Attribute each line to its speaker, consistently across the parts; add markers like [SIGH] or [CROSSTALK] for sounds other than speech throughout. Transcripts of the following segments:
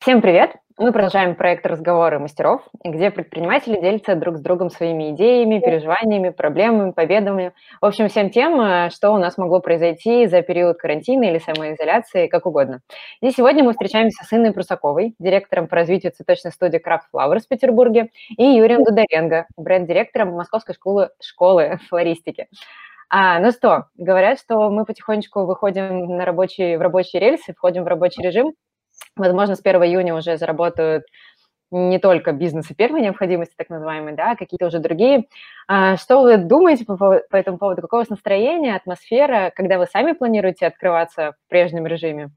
Speaker 1: Всем привет! Мы продолжаем проект «Разговоры мастеров», где предприниматели делятся друг с другом своими идеями, переживаниями, проблемами, победами. В общем, всем тем, э, что у нас могло произойти за период карантина или самоизоляции, как угодно. И сегодня мы встречаемся с Инной Прусаковой, директором по развитию цветочной студии Craft Flowers в Петербурге, и Юрием Дударенко, бренд-директором Московской школы, школы флористики. А, ну что, говорят, что мы потихонечку выходим на рабочие, в рабочие рельсы, входим в рабочий режим, Возможно, с 1 июня уже заработают не только бизнесы первой необходимости, так называемые, да, а какие-то уже другие. А что вы думаете по, по этому поводу? Какое у вас настроение, атмосфера, когда вы сами планируете открываться в прежнем режиме?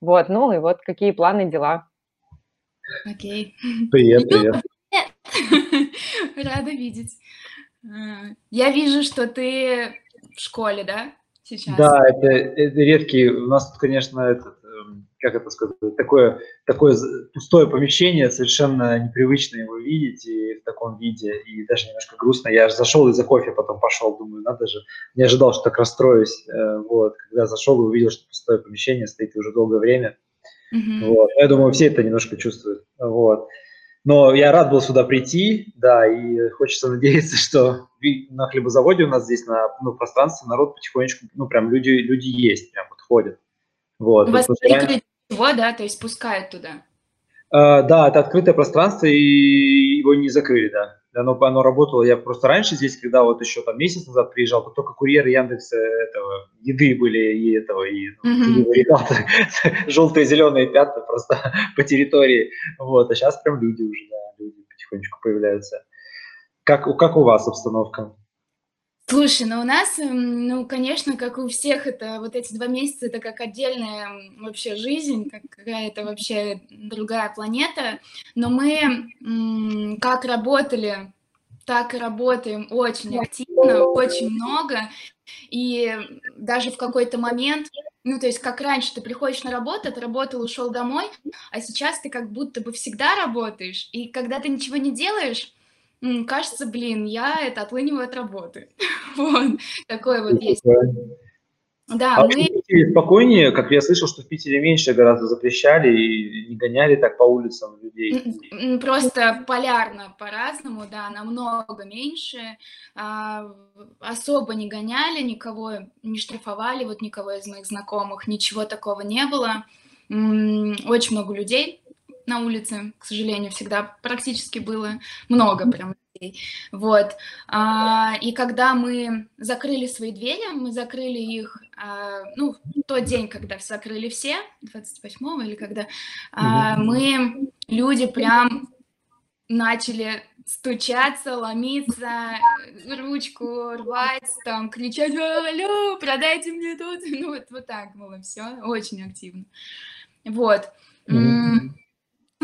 Speaker 1: Вот, ну и вот какие планы, дела?
Speaker 2: Окей.
Speaker 3: Привет, привет. [LAUGHS]
Speaker 2: Рада видеть. А, я вижу, что ты в школе, да, сейчас?
Speaker 3: Да, это, это редкий. У нас тут, конечно, этот как это сказать, такое, такое пустое помещение, совершенно непривычно его видеть и в таком виде, и даже немножко грустно. Я же зашел из-за кофе, потом пошел, думаю, надо же, не ожидал, что так расстроюсь, э, вот, когда зашел и увидел, что пустое помещение стоит уже долгое время, mm-hmm. вот, я думаю, все это немножко чувствуют, вот. Но я рад был сюда прийти, да, и хочется надеяться, что на хлебозаводе у нас здесь на ну, пространстве народ потихонечку, ну, прям люди, люди есть, прям вот ходят. Вот.
Speaker 2: У вас раньше... всего, да, то есть пускают туда?
Speaker 3: Uh, да, это открытое пространство, и его не закрыли, да. Оно, оно работало, я просто раньше здесь, когда вот еще там месяц назад приезжал, то только курьеры Яндекса этого, еды были и этого, и mm-hmm. ребята, [LAUGHS] желтые, зеленые пятна просто [LAUGHS] по территории, вот, а сейчас прям люди уже, да, люди потихонечку появляются. Как, как у вас обстановка?
Speaker 2: Слушай, ну у нас, ну, конечно, как у всех, это вот эти два месяца, это как отдельная вообще жизнь, как какая-то вообще другая планета. Но мы как работали, так и работаем очень активно, очень много. И даже в какой-то момент, ну, то есть как раньше, ты приходишь на работу, отработал, ушел домой, а сейчас ты как будто бы всегда работаешь. И когда ты ничего не делаешь, кажется, блин, я это отлыниваю от работы. [LAUGHS] вот, такое вот есть.
Speaker 3: Да, а мы... в Питере спокойнее, как я слышал, что в Питере меньше гораздо запрещали и не гоняли так по улицам людей.
Speaker 2: Просто полярно по-разному, да, намного меньше. А, особо не гоняли, никого не штрафовали, вот никого из моих знакомых, ничего такого не было. Очень много людей на улице, к сожалению, всегда практически было много прям людей. Вот. А, и когда мы закрыли свои двери, мы закрыли их, а, ну, в тот день, когда закрыли все, 28-го или когда, а, мы, люди прям начали стучаться, ломиться, ручку рвать, там, кричать, алло, продайте мне тут. [LAUGHS] Ну, вот, вот так было все, очень активно. Вот. Mm-hmm.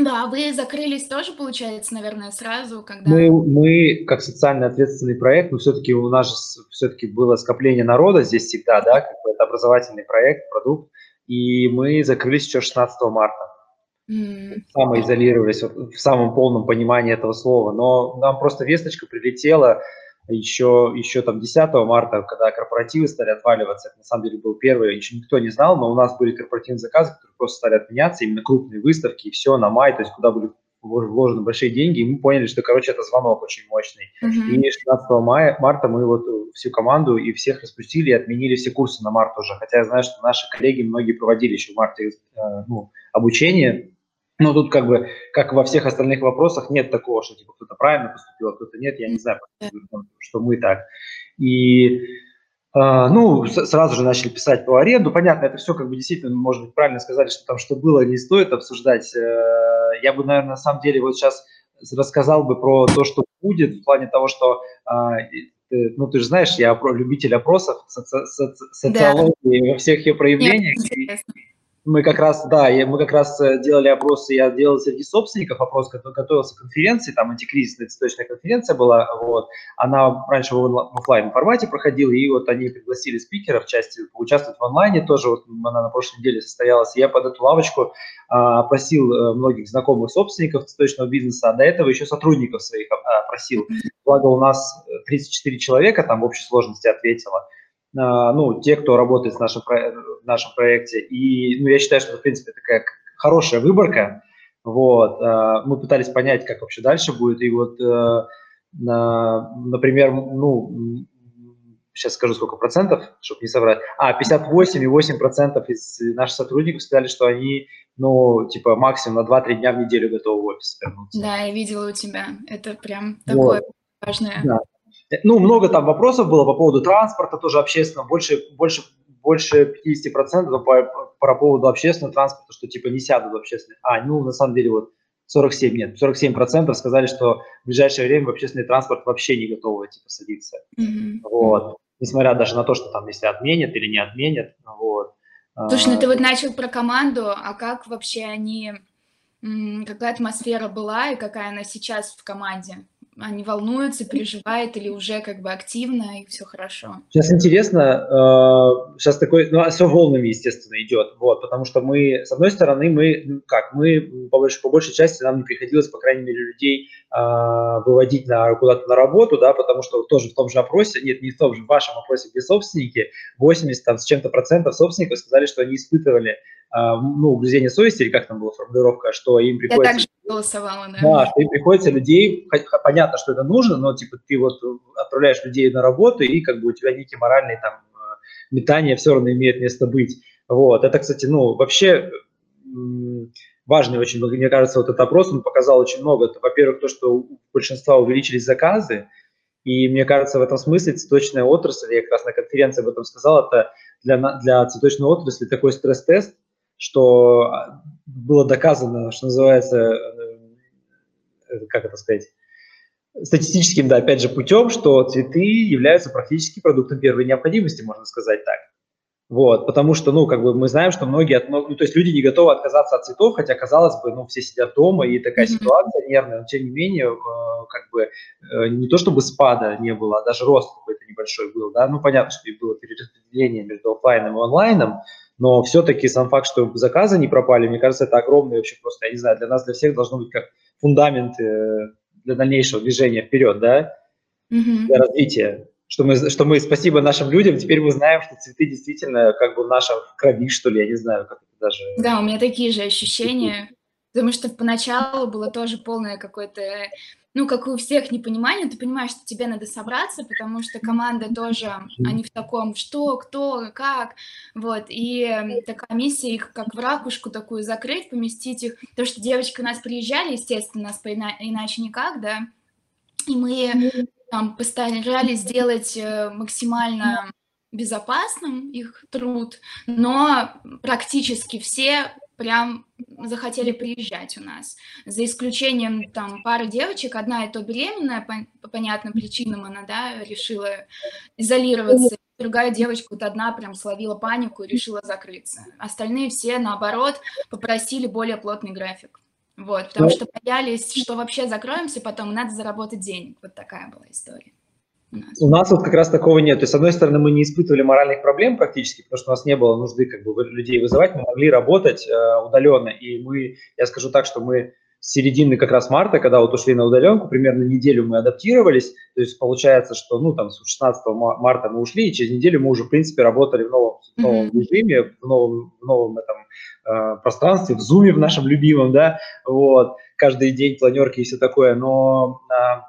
Speaker 2: Да, вы закрылись тоже, получается, наверное, сразу, когда...
Speaker 3: Мы, мы как социально ответственный проект, но все-таки у нас же все-таки было скопление народа здесь всегда, да, как бы это образовательный проект, продукт, и мы закрылись еще 16 марта. Mm. Самоизолировались в самом полном понимании этого слова, но нам просто весточка прилетела, еще, еще там 10 марта, когда корпоративы стали отваливаться, это на самом деле был первый, еще никто не знал, но у нас были корпоративные заказы, которые просто стали отменяться, именно крупные выставки и все на май, то есть куда были вложены большие деньги, и мы поняли, что, короче, это звонок очень мощный. Uh-huh. И 16 мая, марта мы вот всю команду и всех распустили и отменили все курсы на март уже, хотя я знаю, что наши коллеги многие проводили еще в марте э, ну, обучение, но тут как бы, как во всех остальных вопросах, нет такого, что типа кто-то правильно поступил, а кто-то нет. Я не знаю, что мы так. И Uh, ну, сразу же начали писать по аренду. Понятно, это все как бы действительно, может быть, правильно сказали, что там что было, не стоит обсуждать. Uh, я бы, наверное, на самом деле вот сейчас рассказал бы про то, что будет, в плане того, что, uh, ты, ну, ты же знаешь, я любитель опросов, соци соци социологии да. во всех ее проявлениях. Нет, мы как раз, да, мы как раз э, делали опросы, я делал среди собственников опрос, готовился к конференции, там антикризисная цветочная конференция была, вот, она раньше в офлайн формате проходила, и вот они пригласили спикеров в части поучаствовать в онлайне, тоже. Вот она на прошлой неделе состоялась, я под эту лавочку а, опросил а, многих знакомых собственников цветочного бизнеса, а до этого еще сотрудников своих а, опросил, благо у нас 34 человека там в общей сложности ответило, а, ну, те, кто работает в нашем, в нашем проекте. И ну, я считаю, что, в принципе, такая хорошая выборка. Вот, э, мы пытались понять, как вообще дальше будет, и вот, э, например, ну, сейчас скажу сколько процентов, чтобы не соврать. А, 58,8 процентов из наших сотрудников сказали, что они, ну, типа, максимум на 2-3 дня в неделю готовы в офис
Speaker 2: вернуться. Да, я видела у тебя. Это прям такое вот. важное. Да.
Speaker 3: Ну, много там вопросов было по поводу транспорта, тоже общественного. Больше, больше, больше 50% процентов по, по поводу общественного транспорта, что типа не сядут в общественный. А, ну, на самом деле, вот 47, нет, 47 процентов сказали, что в ближайшее время в общественный транспорт вообще не готовы типа садиться. Mm-hmm. Вот. Несмотря даже на то, что там, если отменят или не отменят, вот.
Speaker 2: Слушай, ну ты вот начал про команду, а как вообще они, какая атмосфера была и какая она сейчас в команде? Они волнуются, переживают или уже как бы активно и все хорошо?
Speaker 3: Сейчас интересно, э, сейчас такой, ну, все волнами, естественно, идет, вот, потому что мы, с одной стороны, мы, ну, как, мы, по большей, по большей части, нам не приходилось, по крайней мере, людей выводить на, куда-то на работу, да, потому что тоже в том же опросе, нет, не в том же, в вашем опросе, где собственники, 80 там, с чем-то процентов собственников сказали, что они испытывали а, ну, угрызение совести, или как там была формулировка, что им приходится... Я также
Speaker 2: голосовала, да.
Speaker 3: Да, что им приходится людей, понятно, что это нужно, но типа ты вот отправляешь людей на работу, и как бы у тебя некие моральные там э, метания все равно имеют место быть. Вот, это, кстати, ну, вообще важный очень, мне кажется, вот этот опрос, он показал очень много. Во-первых, то, что у большинства увеличились заказы, и мне кажется, в этом смысле цветочная отрасль, я как раз на конференции об этом сказал, это для, для цветочной отрасли такой стресс-тест, что а, было доказано, что называется, э, э, как это сказать, статистическим, да, опять же, путем, что цветы являются практически продуктом первой необходимости, можно сказать так. Вот, потому что, ну, как бы мы знаем, что многие, от, ну, то есть люди не готовы отказаться от цветов, хотя, казалось бы, ну, все сидят дома, и такая mm-hmm. ситуация нервная, но тем не менее, э, как бы, э, не то чтобы спада не было, а даже рост какой-то небольшой был, да, ну, понятно, что и было перераспределение между офлайном и онлайном, но все-таки сам факт, что заказы не пропали, мне кажется, это огромный вообще просто, я не знаю, для нас, для всех должно быть как фундамент э, для дальнейшего движения вперед, да, mm-hmm. для развития. Что мы, что мы, спасибо нашим людям, теперь мы знаем, что цветы действительно как бы в нашем крови, что ли, я не знаю, как это даже...
Speaker 2: Да, у меня такие же ощущения, потому что поначалу было тоже полное какое-то ну, как у всех непонимание, ты понимаешь, что тебе надо собраться, потому что команда тоже, они в таком, что, кто, как, вот, и такая миссия их как в ракушку такую закрыть, поместить их, потому что девочки у нас приезжали, естественно, нас иначе никак, да, и мы там постарались сделать э, максимально безопасным их труд, но практически все прям захотели приезжать у нас. За исключением там пары девочек, одна и то беременная, по, по понятным причинам она, да, решила изолироваться, другая девочка вот одна прям словила панику и решила закрыться. Остальные все, наоборот, попросили более плотный график. Вот, потому что боялись, что вообще закроемся, потом надо заработать денег. Вот такая была история.
Speaker 3: У нас вот как раз такого нет. То есть, с одной стороны, мы не испытывали моральных проблем практически, потому что у нас не было нужды как бы людей вызывать, мы могли работать э, удаленно. И мы, я скажу так, что мы с середины как раз марта, когда вот ушли на удаленку, примерно неделю мы адаптировались, то есть получается, что, ну, там, с 16 марта мы ушли, и через неделю мы уже, в принципе, работали в новом, в новом mm-hmm. режиме, в новом, в новом этом э, пространстве, в зуме в нашем любимом, да, вот, каждый день планерки и все такое, но э,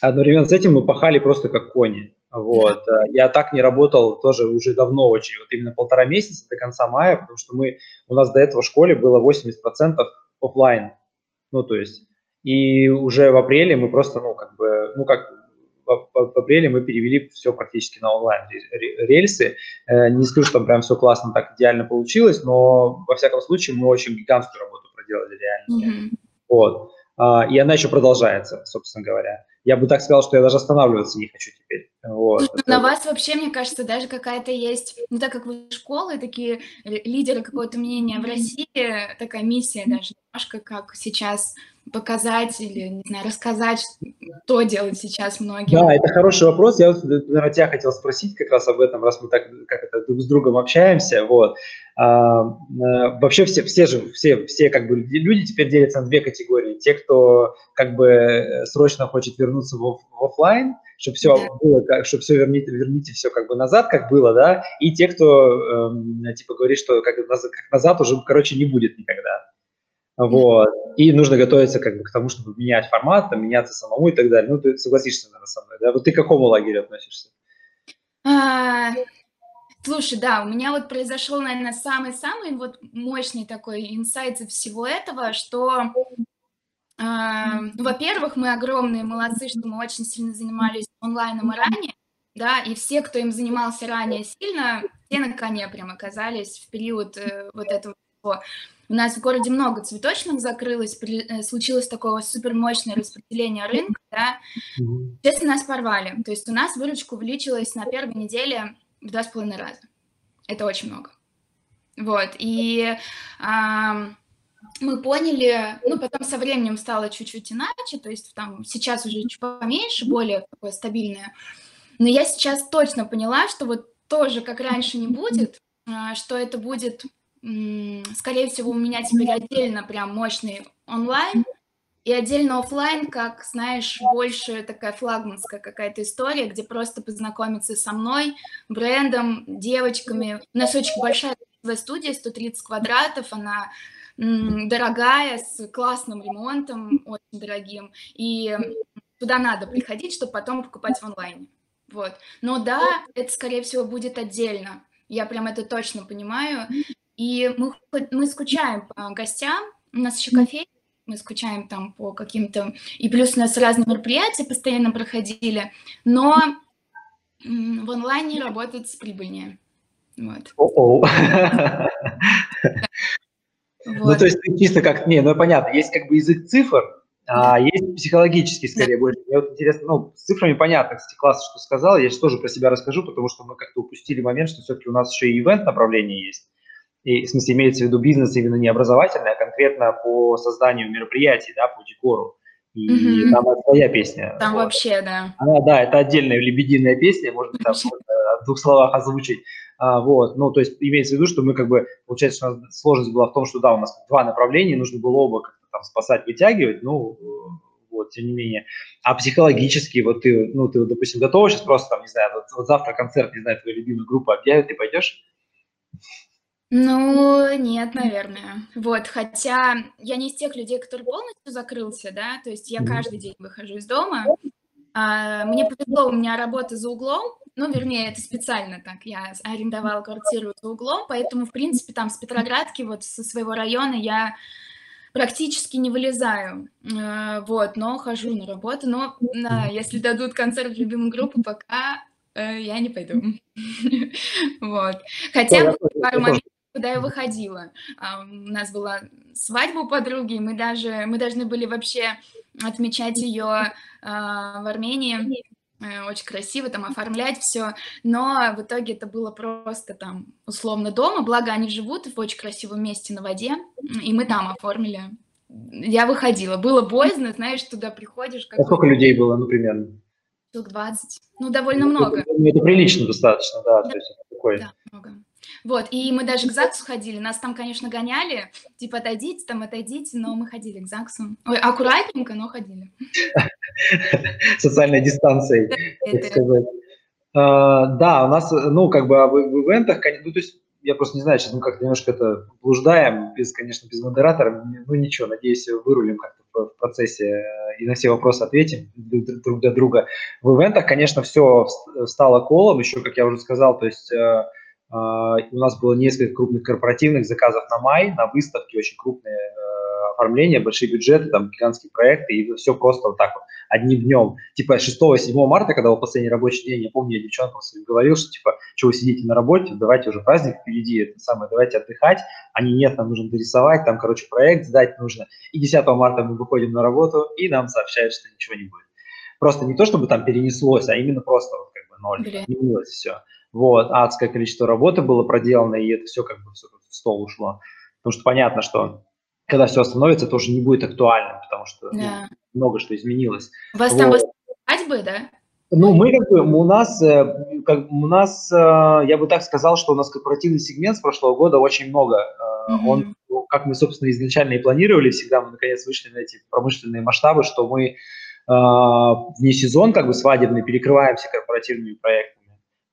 Speaker 3: одновременно с этим мы пахали просто как кони. Вот. Я так не работал тоже уже давно очень, вот именно полтора месяца до конца мая, потому что мы, у нас до этого в школе было 80% офлайн. Ну, то есть, и уже в апреле мы просто, ну, как бы, ну, как в, в апреле мы перевели все практически на онлайн рельсы. Э, не скажу, что там прям все классно так идеально получилось, но во всяком случае мы очень гигантскую работу проделали реально. Mm-hmm. Вот. А, и она еще продолжается, собственно говоря я бы так сказал, что я даже останавливаться не хочу теперь. Вот.
Speaker 2: Ну, на вас вообще, мне кажется, даже какая-то есть, ну так как вы школы, такие лидеры какого-то мнения в России, такая миссия даже немножко, как сейчас показать или, не знаю, рассказать, что делать сейчас многие.
Speaker 3: Да, это хороший вопрос. Я, наверное, тебя хотел спросить как раз об этом, раз мы так как это друг с другом общаемся. Вот. А, а, вообще все, все же, все, все как бы люди теперь делятся на две категории. Те, кто как бы срочно хочет вернуться в, в офлайн, чтобы все да. было, как, чтобы все верните, верните все как бы назад, как было, да, и те, кто эм, типа говорит, что как, как назад уже, короче, не будет никогда. Вот. И нужно готовиться как бы к тому, чтобы менять формат, там, меняться самому и так далее. Ну, ты согласишься, наверное, со мной, да? Вот ты к какому лагерю относишься?
Speaker 2: А, слушай, да, у меня вот произошел, наверное, самый-самый вот мощный такой инсайт из всего этого, что ну, во-первых, мы огромные молодцы, что мы очень сильно занимались онлайном и ранее, да, и все, кто им занимался ранее сильно, все на коне прям оказались в период э, вот этого всего. У нас в городе много цветочных закрылось, э, случилось такое супер мощное распределение рынка, да. Честно, нас порвали. То есть у нас выручка увеличилась на первой неделе в два с половиной раза. Это очень много. Вот, и... А, мы поняли, ну, потом со временем стало чуть-чуть иначе, то есть там сейчас уже чуть поменьше, более такое стабильное. Но я сейчас точно поняла, что вот тоже, как раньше, не будет, а, что это будет, скорее всего, у меня теперь отдельно прям мощный онлайн, и отдельно офлайн, как, знаешь, больше такая флагманская какая-то история, где просто познакомиться со мной, брендом, девочками. У нас очень большая студия, 130 квадратов, она дорогая, с классным ремонтом, очень дорогим, и туда надо приходить, чтобы потом покупать в онлайне. Вот. Но да, это, скорее всего, будет отдельно. Я прям это точно понимаю. И мы, мы скучаем по гостям. У нас еще кофейня, мы скучаем там по каким-то... И плюс у нас разные мероприятия постоянно проходили. Но в онлайне работать прибыльнее. Вот. [LAUGHS]
Speaker 3: Вот. Ну, то есть чисто как, не, ну понятно, есть как бы язык цифр, а есть психологический скорее больше. Мне вот интересно, ну, с цифрами понятно, кстати, классно, что сказал, я сейчас тоже про себя расскажу, потому что мы как-то упустили момент, что все-таки у нас еще и ивент направление есть. И, в смысле, имеется в виду бизнес именно не образовательный, а конкретно по созданию мероприятий, да, по декору. И mm-hmm. там своя песня.
Speaker 2: Там вот. вообще, да.
Speaker 3: Она, да, это отдельная лебединая песня, можно там в двух словах озвучить. А, вот, ну, то есть имеется в виду, что мы как бы, получается, что у нас сложность была в том, что да, у нас два направления, нужно было оба как-то там спасать, вытягивать, ну, вот, тем не менее. А психологически, вот ты, ну, ты, допустим, готова сейчас просто, там, не знаю, вот, вот завтра концерт, не знаю, твоя любимая группа объявит, ты пойдешь?
Speaker 2: Ну, нет, наверное. Вот, хотя я не из тех людей, который полностью закрылся, да, то есть я каждый день выхожу из дома. А, мне повезло, у меня работа за углом, ну, вернее, это специально так. Я арендовала квартиру за углом, поэтому, в принципе, там с Петроградки, вот со своего района я практически не вылезаю, э, вот, но хожу на работу, но да, если дадут концерт в любимую группу, пока э, я не пойду. [LAUGHS] Вот. Хотя пару моментов, когда я выходила. У нас была свадьба у подруги, мы даже, мы должны были вообще отмечать ее а, в Армении Э, очень красиво там оформлять все, но в итоге это было просто там условно дома, благо они живут в очень красивом месте на воде, и мы там оформили. Я выходила, было боязно, знаешь, туда приходишь.
Speaker 3: Как а сколько людей было, ну, примерно?
Speaker 2: Штук 20, ну, довольно ну, много.
Speaker 3: Это, это прилично достаточно, да, да. то есть это такое.
Speaker 2: Да, много. Вот, и мы даже к ЗАГСу ходили, нас там, конечно, гоняли, типа, отойдите, там, отойдите, но мы ходили к ЗАГСу. Ой, аккуратненько, но ходили. [LAUGHS]
Speaker 3: Социальной дистанцией, так сказать. А, да, у нас, ну, как бы в ивентах, ну, то есть я просто не знаю, сейчас мы как-то немножко это блуждаем, без, конечно, без модератора, ну ничего, надеюсь, вырулим как-то в процессе э, и на все вопросы ответим друг для друга. В ивентах, конечно, все стало колом, еще, как я уже сказал, то есть э, а, у нас было несколько крупных корпоративных заказов на май, на выставке, очень крупные э, оформления, большие бюджеты, там гигантские проекты, и все просто вот так вот, одним днем. Типа 6-7 марта, когда был последний рабочий день, я помню, я девчонкам своим говорил, что типа, что вы сидите на работе, давайте уже праздник впереди, это самое, давайте отдыхать. Они, нет, нам нужно дорисовать, там, короче, проект сдать нужно. И 10 марта мы выходим на работу, и нам сообщают, что ничего не будет. Просто не то, чтобы там перенеслось, а именно просто вот как бы ноль, изменилось все. Вот, адское количество работы было проделано, и это все как бы все в стол ушло. Потому что понятно, что когда все остановится, это уже не будет актуальным, потому что ну, да. ну, много что изменилось.
Speaker 2: У вас вот. там свадьбы, да?
Speaker 3: Ну, мы как бы, у нас, э, как, у нас, э, я бы так сказал, что у нас корпоративный сегмент с прошлого года очень много. Mm-hmm. Он, ну, как мы, собственно, изначально и планировали, всегда мы, наконец, вышли на эти промышленные масштабы, что мы вне сезон, как бы свадебный, перекрываемся корпоративными проектами.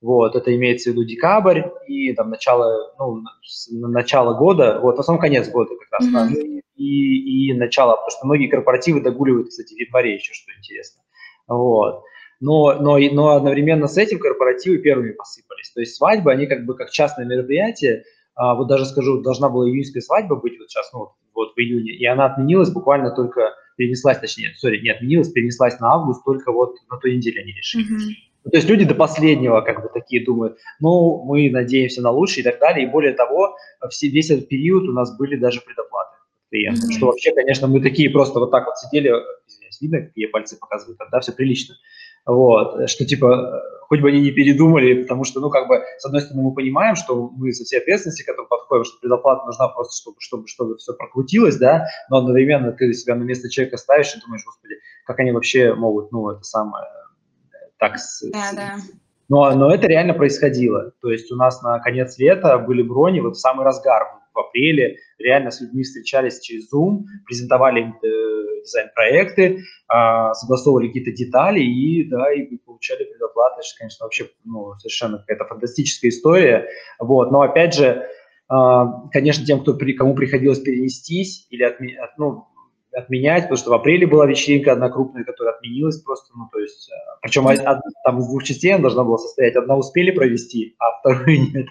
Speaker 3: Вот, это имеется в виду декабрь и там начало, ну, начало года, вот, в основном конец года как раз, mm-hmm. и, и, начало, потому что многие корпоративы догуливают, кстати, в январе еще, что интересно. Вот. Но, но, но одновременно с этим корпоративы первыми посыпались. То есть свадьбы, они как бы как частное мероприятие, а, вот даже скажу, должна была июньская свадьба быть вот сейчас, ну, вот в июне, и она отменилась буквально только, перенеслась, точнее, сори, не отменилась, перенеслась на август, только вот на той неделе они решили. Mm-hmm. Ну, то есть люди до последнего как бы такие думают, ну, мы надеемся на лучшее и так далее. И более того, весь этот период у нас были даже предоплаты клиентов, mm-hmm. что вообще, конечно, мы такие просто вот так вот сидели, извиняюсь, видно, какие пальцы показывают, тогда все прилично. Вот, что типа, хоть бы они не передумали, потому что, ну, как бы, с одной стороны, мы понимаем, что мы со всей ответственности к этому подходим, что предоплата нужна просто, чтобы, чтобы, чтобы все прокрутилось, да, но одновременно ты себя на место человека ставишь и думаешь, господи, как они вообще могут, ну, это самое, так... Да, с, да. Но, но это реально происходило. То есть у нас на конец лета были брони, вот в самый разгар, в апреле, реально с людьми встречались через Zoom, презентовали э, дизайн-проекты, э, согласовывали какие-то детали и, да, и получали предоплаты. Это, конечно, вообще ну, совершенно какая-то фантастическая история. Вот. Но опять же, э, конечно, тем, кто, при, кому приходилось перенестись или от, ну, отменять, потому что в апреле была вечеринка одна крупная, которая отменилась просто, ну, то есть, э, причем там из двух частей она должна была состоять, одна успели провести, а вторую [LAUGHS] нет.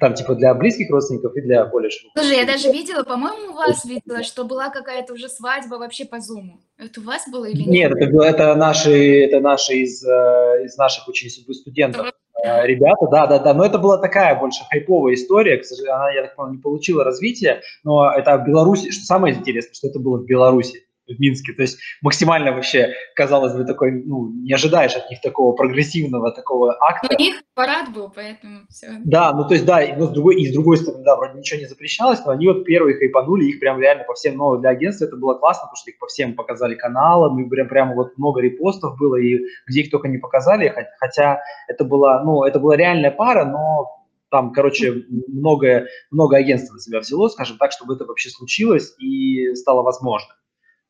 Speaker 3: Там, типа, для близких родственников и для более
Speaker 2: широких. Слушай, я даже видела, по-моему, у вас видела, что была какая-то уже свадьба вообще по Зуму. Это у вас было или
Speaker 3: нет? Нет, это, это наши, это наши из, э, из наших учеников, студентов. Э, ребята, да, да, да, но это была такая больше хайповая история, к сожалению, она, я так понимаю, не получила развития, но это в Беларуси, что самое интересное, что это было в Беларуси в Минске. То есть максимально вообще, казалось бы, такой, ну, не ожидаешь от них такого прогрессивного такого акта.
Speaker 2: У них парад был, поэтому все.
Speaker 3: Да, ну то есть да, но с другой, и с другой стороны, да, вроде ничего не запрещалось, но они вот первые хайпанули, их прям реально по всем, но для агентства это было классно, потому что их по всем показали каналам, и прям, прям вот много репостов было, и где их только не показали, хотя это была, ну, это была реальная пара, но там, короче, многое, много агентств на себя взяло, скажем так, чтобы это вообще случилось и стало возможно.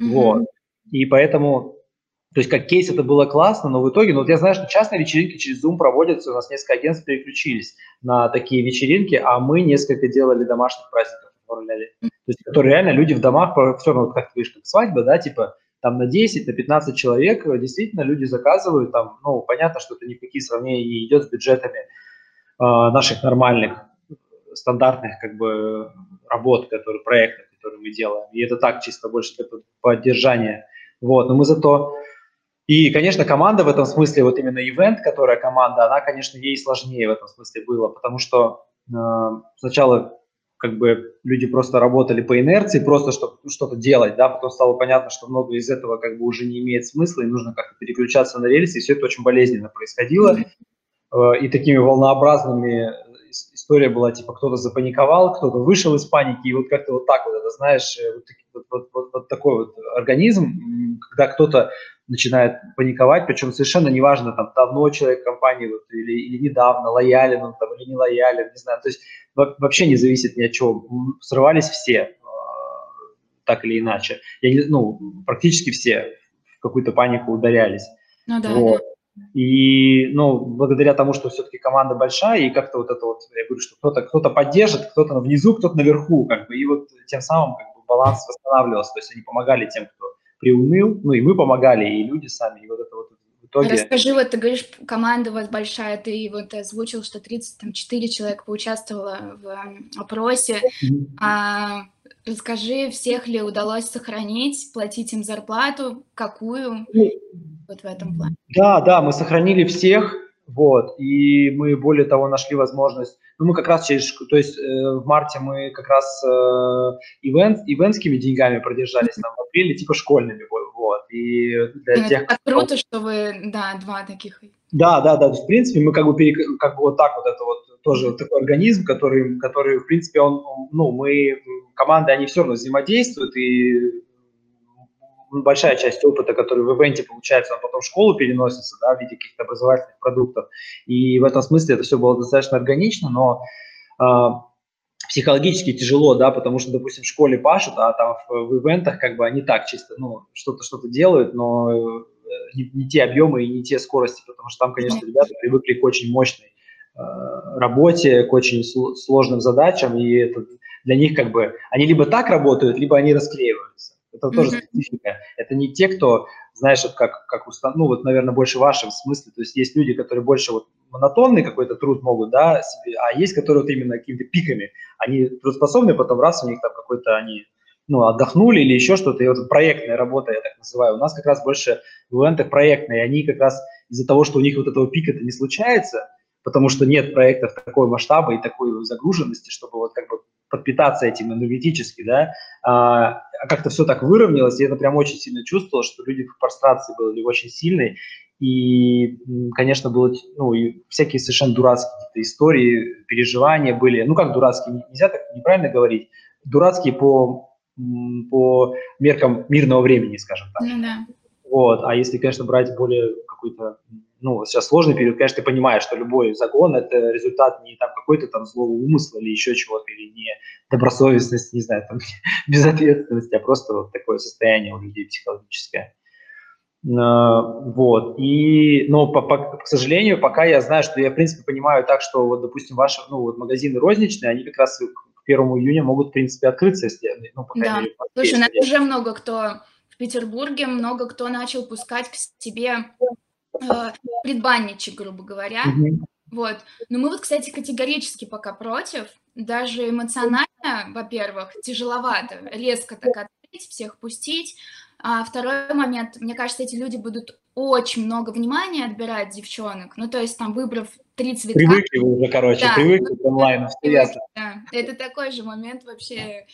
Speaker 3: Mm-hmm. Вот. И поэтому, то есть как кейс это было классно, но в итоге, ну вот я знаю, что частные вечеринки через Zoom проводятся, у нас несколько агентств переключились на такие вечеринки, а мы несколько делали домашних праздников, оформляли. Mm-hmm. То есть, которые реально люди в домах, все равно, как ты видишь, как свадьба, да, типа там на 10, на 15 человек действительно люди заказывают, там, ну, понятно, что это ни в какие сравнения не идет с бюджетами э, наших нормальных, стандартных, как бы, работ, которые, проектов которые мы делаем. И это так, чисто больше для поддержания. Вот, но мы зато... И, конечно, команда в этом смысле, вот именно ивент, которая команда, она, конечно, ей сложнее в этом смысле было, потому что э, сначала как бы люди просто работали по инерции, просто чтобы что-то делать, да, потом стало понятно, что много из этого как бы уже не имеет смысла, и нужно как-то переключаться на рельсы, и все это очень болезненно происходило, э, и такими волнообразными история была, типа, кто-то запаниковал, кто-то вышел из паники, и вот как-то вот так вот, это, знаешь, э, вот, вот, вот, вот такой вот организм, когда кто-то начинает паниковать, причем совершенно неважно, там, давно человек в компании вот, или, или недавно, лоялен он там или не лоялен, не знаю, то есть вообще не зависит ни от чего, срывались все, э, так или иначе, Я не, ну, практически все в какую-то панику ударялись. Ну да, вот. да. И, ну, благодаря тому, что все-таки команда большая, и как-то вот это вот, я говорю, что кто-то кто поддержит, кто-то внизу, кто-то наверху, как бы, и вот тем самым как бы, баланс восстанавливался, то есть они помогали тем, кто приуныл, ну, и мы помогали, и люди сами, и вот это вот в итоге...
Speaker 2: Расскажи, вот ты говоришь, команда у вас большая, ты вот озвучил, что 34 человека поучаствовало в опросе, mm-hmm. а, расскажи, всех ли удалось сохранить, платить им зарплату, какую? Mm-hmm вот в этом плане.
Speaker 3: Да, да, мы сохранили всех, вот, и мы, более того, нашли возможность, ну, мы как раз через, то есть э, в марте мы как раз э, ивент, ивентскими деньгами продержались, там, в апреле, типа школьными, вот, и
Speaker 2: для ну, тех, это круто, что вы, да, два таких.
Speaker 3: Да, да, да, в принципе, мы как бы, перек... как бы вот так вот, это вот тоже такой организм, который, который, в принципе, он, ну, мы, команды, они все равно взаимодействуют, и большая часть опыта, который в ивенте получается, он потом в школу переносится, да, в виде каких-то образовательных продуктов. И в этом смысле это все было достаточно органично, но э, психологически тяжело, да, потому что, допустим, в школе пашут, а там в, в ивентах как бы они так чисто, ну, что-то что-то делают, но э, не, не те объемы и не те скорости, потому что там, конечно, ребята привыкли к очень мощной работе, к очень сложным задачам, и это для них как бы они либо так работают, либо они расклеиваются. Это тоже mm-hmm. специфика. Это не те, кто, знаешь, вот как, как устан... ну вот, наверное, больше в вашем смысле. То есть есть люди, которые больше вот монотонный какой-то труд могут, да, себе, а есть, которые вот именно какими-то пиками. Они трудоспособны, потом раз у них там какой-то они ну, отдохнули или еще что-то, и вот проектная работа, я так называю, у нас как раз больше в и они как раз из-за того, что у них вот этого пика-то не случается, потому что нет проектов такой масштаба и такой загруженности, чтобы вот как бы подпитаться этим энергетически, да, а, а как-то все так выровнялось, и это прям очень сильно чувствовал, что люди в прострации были очень сильные, и, конечно, было, ну, и всякие совершенно дурацкие истории, переживания были, ну, как дурацкие, нельзя так неправильно говорить, дурацкие по, по меркам мирного времени, скажем так.
Speaker 2: Ну, да.
Speaker 3: Вот, а если, конечно, брать более какой-то ну, сейчас сложный период, конечно, ты понимаешь, что любой загон – это результат не там какой-то там злого умысла или еще чего-то, или не добросовестность, не знаю, там, [LAUGHS] безответственность, а просто вот такое состояние у людей психологическое. А, вот. И, но, по, по, к сожалению, пока я знаю, что я, в принципе, понимаю так, что, вот, допустим, ваши ну, вот магазины розничные, они как раз к 1 июня могут, в принципе, открыться, если,
Speaker 2: ну, по да. мере, Слушай, у нас уже много кто в Петербурге, много кто начал пускать к себе э, предбанничек, грубо говоря. Вот. Но мы вот, кстати, категорически пока против. Даже эмоционально, во-первых, тяжеловато резко так открыть, всех пустить. А второй момент, мне кажется, эти люди будут очень много внимания отбирать девчонок. Ну, то есть там выбрав три цветка.
Speaker 3: Привыкли уже, короче, да, привыкли к онлайну,
Speaker 2: все ясно. Да, это такой же момент вообще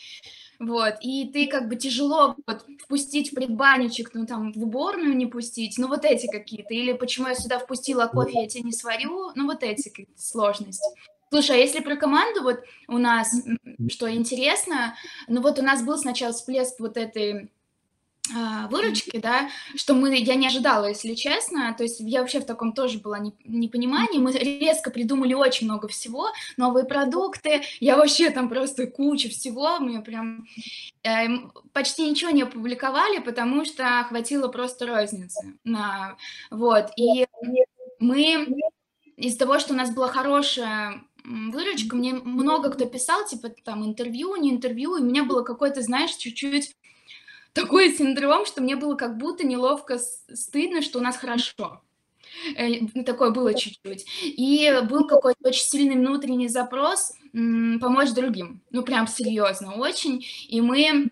Speaker 2: вот, и ты как бы тяжело вот впустить в предбанничек, ну там в уборную не пустить, ну вот эти какие-то, или почему я сюда впустила кофе, я тебе не сварю, ну вот эти сложности. Слушай, а если про команду, вот у нас, что интересно, ну вот у нас был сначала всплеск вот этой выручки, да, что мы, я не ожидала, если честно, то есть я вообще в таком тоже была не, непонимании, мы резко придумали очень много всего, новые продукты, я вообще там просто куча всего, мы прям э, почти ничего не опубликовали, потому что хватило просто розницы, на, вот, и мы из того, что у нас была хорошая выручка, мне много кто писал, типа, там, интервью, не интервью, и у меня было какое-то, знаешь, чуть-чуть такой синдром, что мне было как будто неловко, стыдно, что у нас хорошо. Э, ну, такое было чуть-чуть. И был какой-то очень сильный внутренний запрос помочь другим. Ну, прям серьезно очень. И мы,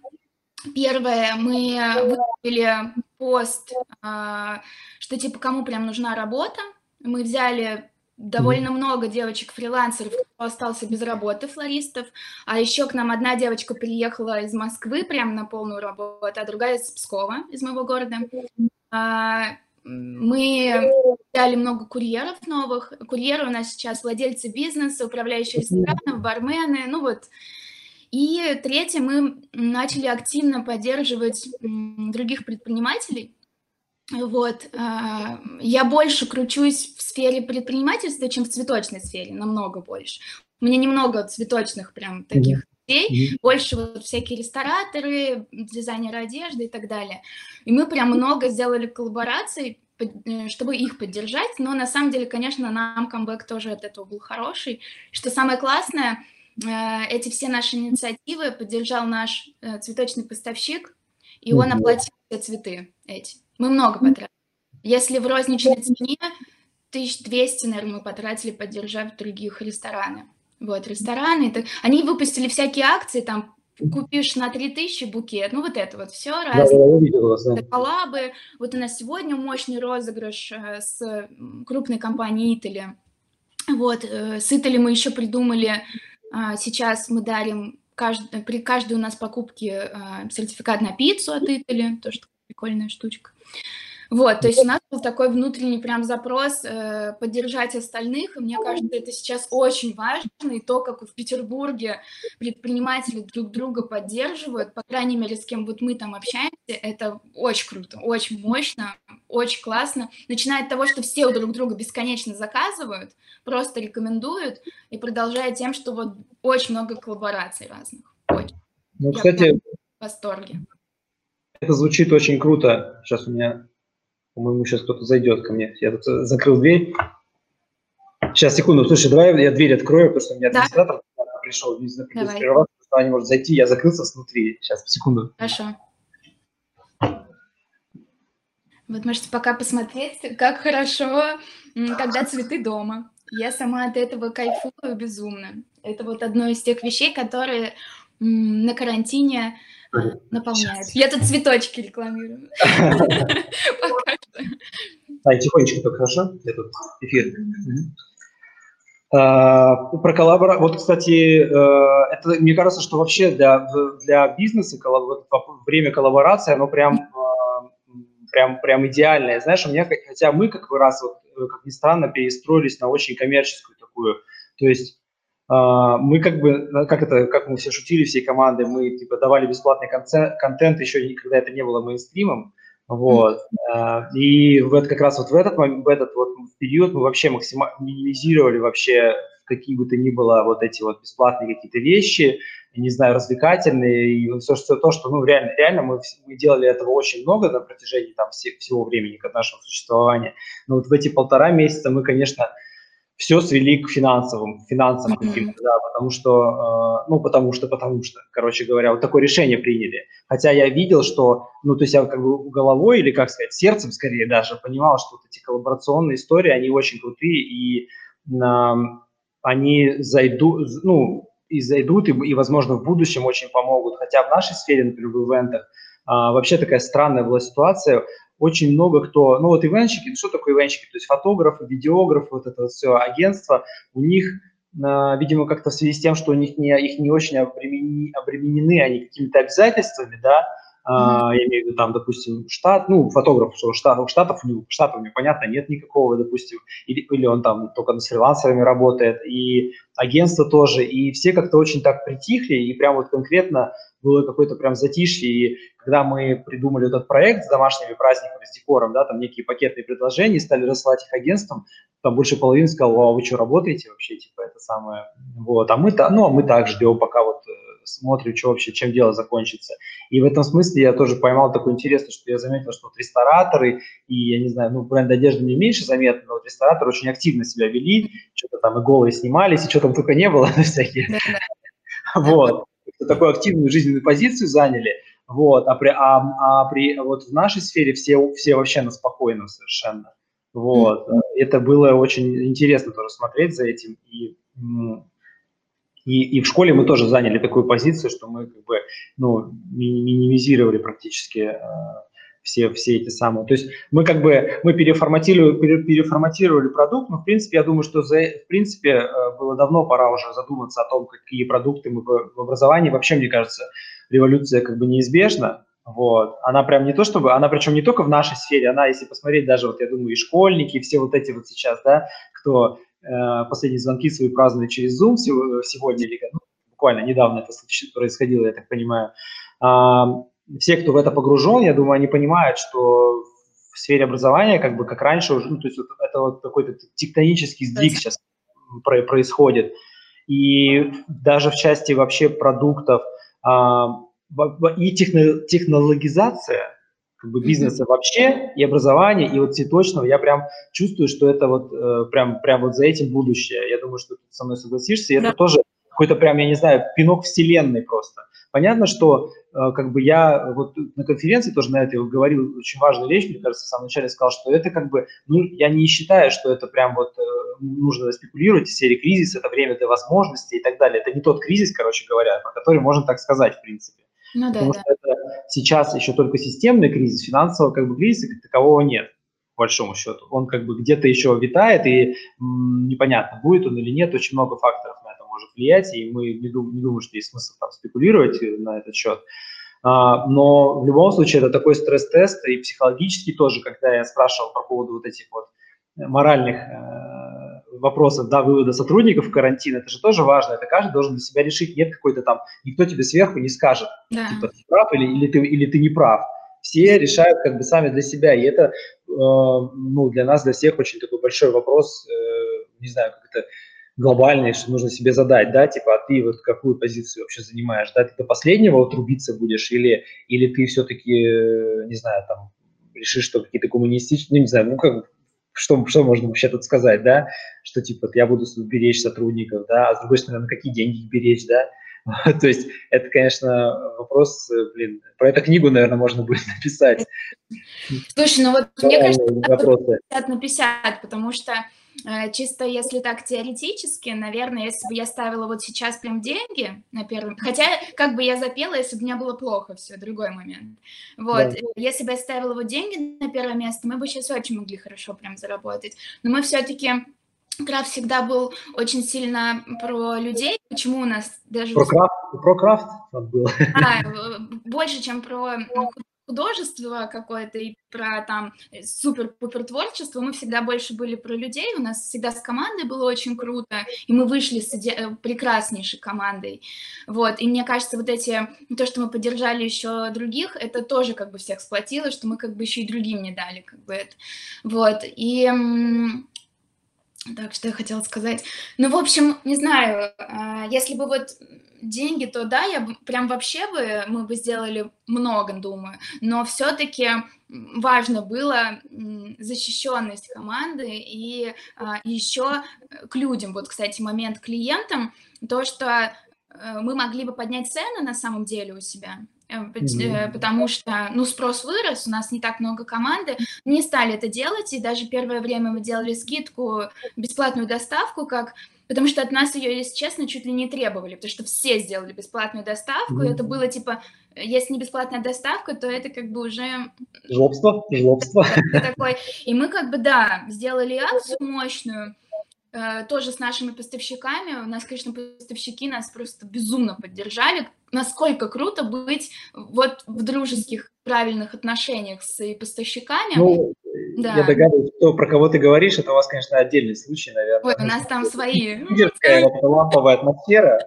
Speaker 2: первое, мы выставили пост, а, что типа кому прям нужна работа. Мы взяли довольно много девочек-фрилансеров, кто остался без работы, флористов. А еще к нам одна девочка приехала из Москвы прям на полную работу, а другая из Пскова, из моего города. А, мы взяли много курьеров новых. Курьеры у нас сейчас владельцы бизнеса, управляющие ресторанов, бармены, ну вот. И третье, мы начали активно поддерживать других предпринимателей, вот, а, я больше кручусь в сфере предпринимательства, чем в цветочной сфере, намного больше. У меня немного цветочных прям таких людей, больше вот всякие рестораторы, дизайнеры одежды и так далее. И мы прям много сделали коллабораций, э, чтобы их поддержать, но на самом деле, конечно, нам камбэк тоже от этого был хороший. Что самое классное, э, эти все наши инициативы поддержал наш э, цветочный поставщик, и он оплатил все цветы эти. Мы много потратили. Если в розничной цене 1200, наверное, мы потратили, поддержав других рестораны. Вот, рестораны, это... они выпустили всякие акции, там, купишь на 3000 букет, ну, вот это вот все. Да, я видел вас, да. Коллабы. Вот у нас сегодня мощный розыгрыш э, с крупной компанией Итали. Вот, э, с Итали мы еще придумали, а, сейчас мы дарим кажд... при каждой у нас покупке а, сертификат на пиццу от Итали, тоже прикольная штучка. Вот, то есть у нас был такой внутренний прям запрос э, поддержать остальных, и мне кажется, это сейчас очень важно, и то, как в Петербурге предприниматели друг друга поддерживают, по крайней мере, с кем вот мы там общаемся, это очень круто, очень мощно, очень классно, начиная от того, что все друг друга бесконечно заказывают, просто рекомендуют, и продолжая тем, что вот очень много коллабораций разных. Очень.
Speaker 3: Ну, Я кстати,
Speaker 2: в восторге.
Speaker 3: Это звучит очень круто. Сейчас у меня, по-моему, сейчас кто-то зайдет ко мне. Я тут э, закрыл дверь. Сейчас, секунду. Слушай, давай я дверь открою, потому что у меня администратор да. пришел, не знаю, она не может зайти, я закрылся снутри. Сейчас, секунду.
Speaker 2: Хорошо. Вот можете пока посмотреть, как хорошо, когда цветы дома. Я сама от этого кайфую безумно. Это вот одно из тех вещей, которые на карантине наполняют. Я тут цветочки рекламирую. [LAUGHS]
Speaker 3: Да, тихонечко только, хорошо? Я тут эфир. А, про коллаборацию. Вот, кстати, э, это, мне кажется, что вообще для, для бизнеса время коллаборации, оно прям, а, прям, прям идеальное. Знаешь, у меня, хотя мы как раз, вот, э, как ни странно, перестроились на очень коммерческую такую, то есть мы как бы, как это, как мы все шутили всей командой, мы типа давали бесплатный контент, контент еще никогда это не было мейнстримом, вот. Mm-hmm. И в это, как раз вот в этот, в этот вот период мы вообще максимально минимизировали вообще какие бы то ни было вот эти вот бесплатные какие-то вещи, не знаю, развлекательные, и все, все то, что, ну, реально, реально мы, мы делали этого очень много на протяжении там все, всего времени нашего существования. Но вот в эти полтора месяца мы, конечно, все свели к финансовым, финансам каким-то, да, потому что, э, ну, потому что, потому что, короче говоря, вот такое решение приняли. Хотя я видел, что, ну, то есть я как бы головой или, как сказать, сердцем скорее даже понимал, что вот эти коллаборационные истории, они очень крутые, и э, они зайдут, ну, и зайдут, и, и, возможно, в будущем очень помогут. Хотя в нашей сфере, например, в ивентах, э, вообще такая странная была ситуация – очень много кто, ну вот ивенщики, ну что такое ивенщики, то есть фотографы, видеографы, вот это вот все агентство, у них, э, видимо, как-то в связи с тем, что у них не, их не очень обременены, обременены они какими-то обязательствами, да, Mm-hmm. я имею в виду там, допустим, штат, ну, фотограф, что штат, штатов, ну, штатов непонятно, нет никакого, допустим, или, или он там только с фрилансерами работает, и агентство тоже, и все как-то очень так притихли, и прям вот конкретно было какое-то прям затишье, и когда мы придумали этот проект с домашними праздниками, с декором, да, там некие пакетные предложения, стали рассылать их агентствам, там больше половины сказал, а вы что, работаете вообще, типа, это самое, вот, а мы, ну, а мы так ждем, пока вот смотрим, что вообще, чем дело закончится. И в этом смысле я тоже поймал такое интересное, что я заметил, что вот рестораторы и, я не знаю, ну, бренд одежды мне меньше заметно, но вот рестораторы очень активно себя вели, что-то там и голые снимались, и что там только не было [LAUGHS] на всякие. Вот. Такую активную жизненную позицию заняли. Вот, а при, а, а при вот в нашей сфере все, все вообще на спокойном совершенно. Вот, mm-hmm. это было очень интересно тоже смотреть за этим. И и, и в школе мы тоже заняли такую позицию, что мы как бы ну, минимизировали практически э, все, все эти самые. То есть мы как бы мы переформатировали, переформатировали продукт, но в принципе я думаю, что за, в принципе э, было давно пора уже задуматься о том, какие продукты мы в, в образовании. Вообще, мне кажется, революция как бы неизбежна. Вот. Она прям не то чтобы, она причем не только в нашей сфере, она, если посмотреть, даже вот я думаю, и школьники, и все вот эти вот сейчас, да, кто последние звонки свои празднуют через Zoom сегодня, или ну, буквально недавно это происходило, я так понимаю. Все, кто в это погружен, я думаю, они понимают, что в сфере образования, как бы как раньше уже, ну, то есть вот это вот какой-то тектонический сдвиг сейчас происходит. И даже в части вообще продуктов и технологизация как бы бизнеса вообще и образования, и вот цветочного, я прям чувствую, что это вот э, прям, прям вот за этим будущее. Я думаю, что ты со мной согласишься, и да. это тоже какой-то прям, я не знаю, пинок вселенной просто. Понятно, что э, как бы я вот на конференции тоже на это говорил очень важную вещь, мне кажется, в самом начале сказал, что это как бы, ну, я не считаю, что это прям вот э, нужно спекулировать в серии кризис, это время для возможностей и так далее. Это не тот кризис, короче говоря, про который можно так сказать, в принципе. Ну, да, Потому да. что это сейчас еще только системный кризис, финансового как бы кризиса как такового нет, по большому счету. Он как бы где-то еще витает, и м, непонятно, будет он или нет, очень много факторов на это может влиять, и мы не, дум, не думаем, что есть смысл там спекулировать на этот счет. А, но в любом случае это такой стресс-тест, и психологически тоже, когда я спрашивал по поводу вот этих вот моральных э, вопросов, да, вывода сотрудников в карантин, это же тоже важно, это каждый должен для себя решить, нет какой-то там, никто тебе сверху не скажет, да. типа, ты прав или, или, ты, или ты не прав. Все решают как бы сами для себя, и это, э, ну, для нас, для всех очень такой большой вопрос, э, не знаю, как это глобальный, что нужно себе задать, да, типа, а ты вот какую позицию вообще занимаешь, да, ты до последнего вот рубиться будешь или, или ты все-таки, э, не знаю, там, решишь, что какие-то коммунистические, ну, не знаю, ну, как что, что можно вообще тут сказать, да, что типа я буду беречь сотрудников, да, а с другой стороны, на какие деньги их беречь, да, [LAUGHS] То есть это, конечно, вопрос, блин, про эту книгу, наверное, можно будет [LAUGHS] написать.
Speaker 2: Слушай, ну вот мне кажется, 50 на 50, потому что чисто если так теоретически, наверное, если бы я ставила вот сейчас прям деньги на первом... Хотя как бы я запела, если бы мне было плохо, все, другой момент. Вот, да. если бы я ставила вот деньги на первое место, мы бы сейчас очень могли хорошо прям заработать. Но мы все-таки Крафт всегда был очень сильно про людей. Почему у нас даже...
Speaker 3: Про крафт, про крафт.
Speaker 2: А, больше, чем про художество какое-то и про там э, супер-пупер творчество, мы всегда больше были про людей, у нас всегда с командой было очень круто, и мы вышли с иде... Э, прекраснейшей командой, вот, и мне кажется, вот эти, то, что мы поддержали еще других, это тоже как бы всех сплотило, что мы как бы еще и другим не дали, как бы это, вот, и так, что я хотела сказать? Ну, в общем, не знаю, а, если бы вот деньги, то да, я бы прям вообще бы, мы бы сделали много, думаю, но все-таки важно было защищенность команды и а, еще к людям, вот, кстати, момент клиентам, то, что э, мы могли бы поднять цены на самом деле у себя, mm-hmm. потому что, ну, спрос вырос, у нас не так много команды, не стали это делать, и даже первое время мы делали скидку, бесплатную доставку, как потому что от нас ее, если честно, чуть ли не требовали, потому что все сделали бесплатную доставку, mm-hmm. и это было типа, если не бесплатная доставка, то это как бы уже...
Speaker 3: Жлобство, жлобство.
Speaker 2: Такой. И мы как бы, да, сделали акцию мощную, Э, тоже с нашими поставщиками. У нас, конечно, поставщики нас просто безумно поддержали. Насколько круто быть вот в дружеских, правильных отношениях с поставщиками.
Speaker 3: Ну, да. я догадываюсь, что про кого ты говоришь, это у вас, конечно, отдельный случай, наверное.
Speaker 2: Ой, у нас там свои. [LAUGHS]
Speaker 3: Лидерская ламповая атмосфера.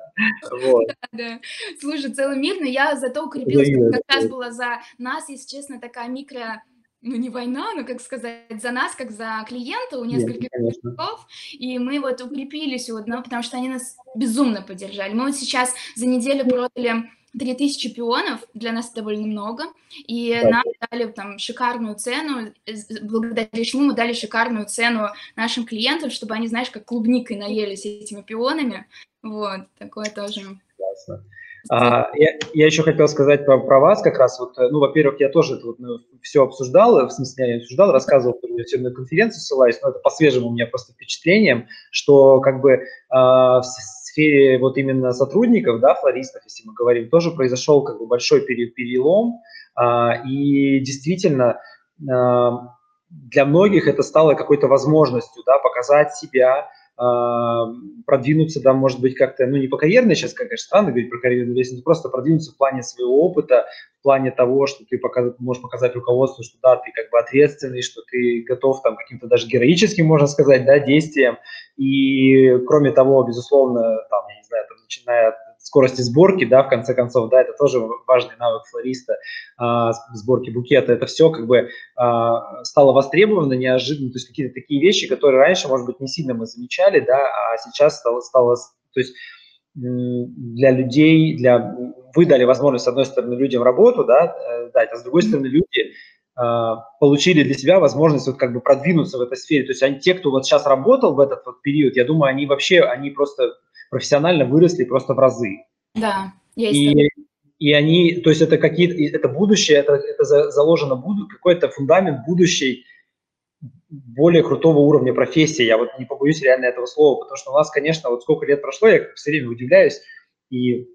Speaker 3: Вот. [LAUGHS]
Speaker 2: Да, да. Слушай, целый мир, но я зато укрепилась, как раз была за нас, если честно, такая микро ну не война, но как сказать, за нас, как за клиента у нескольких игроков, и мы вот укрепились у одного, потому что они нас безумно поддержали. Мы вот сейчас за неделю продали 3000 пионов, для нас это довольно много, и да. нам дали там шикарную цену, благодаря чему мы дали шикарную цену нашим клиентам, чтобы они, знаешь, как клубникой наелись этими пионами, вот, такое тоже.
Speaker 3: Классно. А, я, я еще хотел сказать про, про вас как раз. Вот, ну, во-первых, я тоже это вот, ну, все обсуждал, в смысле, я обсуждал, рассказывал, все на конференцию ссылаюсь, но это по свежему у меня просто впечатлением, что как бы а, в сфере вот именно сотрудников, да, флористов, если мы говорим, тоже произошел как бы большой перелом, а, и действительно а, для многих это стало какой-то возможностью, да, показать себя, продвинуться, да, может быть, как-то, ну, не по карьерной, сейчас, конечно, странно говорить про карьерную лестницу, просто продвинуться в плане своего опыта, в плане того, что ты показ, можешь показать руководству, что да, ты как бы ответственный, что ты готов там каким-то даже героическим, можно сказать, да, действиям. И кроме того, безусловно, там, я не знаю, там, начиная от скорости сборки, да, в конце концов, да, это тоже важный навык флориста, а, сборки букета, это все как бы а, стало востребовано неожиданно, то есть какие-то такие вещи, которые раньше, может быть, не сильно мы замечали, да, а сейчас стало, стало то есть для людей, для вы дали возможность, с одной стороны, людям работу, да, э, дать, а с другой стороны, люди а, получили для себя возможность вот как бы продвинуться в этой сфере. То есть они, те, кто вот сейчас работал в этот вот период, я думаю, они вообще, они просто профессионально выросли просто в разы.
Speaker 2: Да, есть.
Speaker 3: И, и они, то есть это какие-то, это будущее, это, это заложено буду, какой-то фундамент будущей более крутого уровня профессии. Я вот не побоюсь реально этого слова, потому что у нас, конечно, вот сколько лет прошло, я все время удивляюсь, и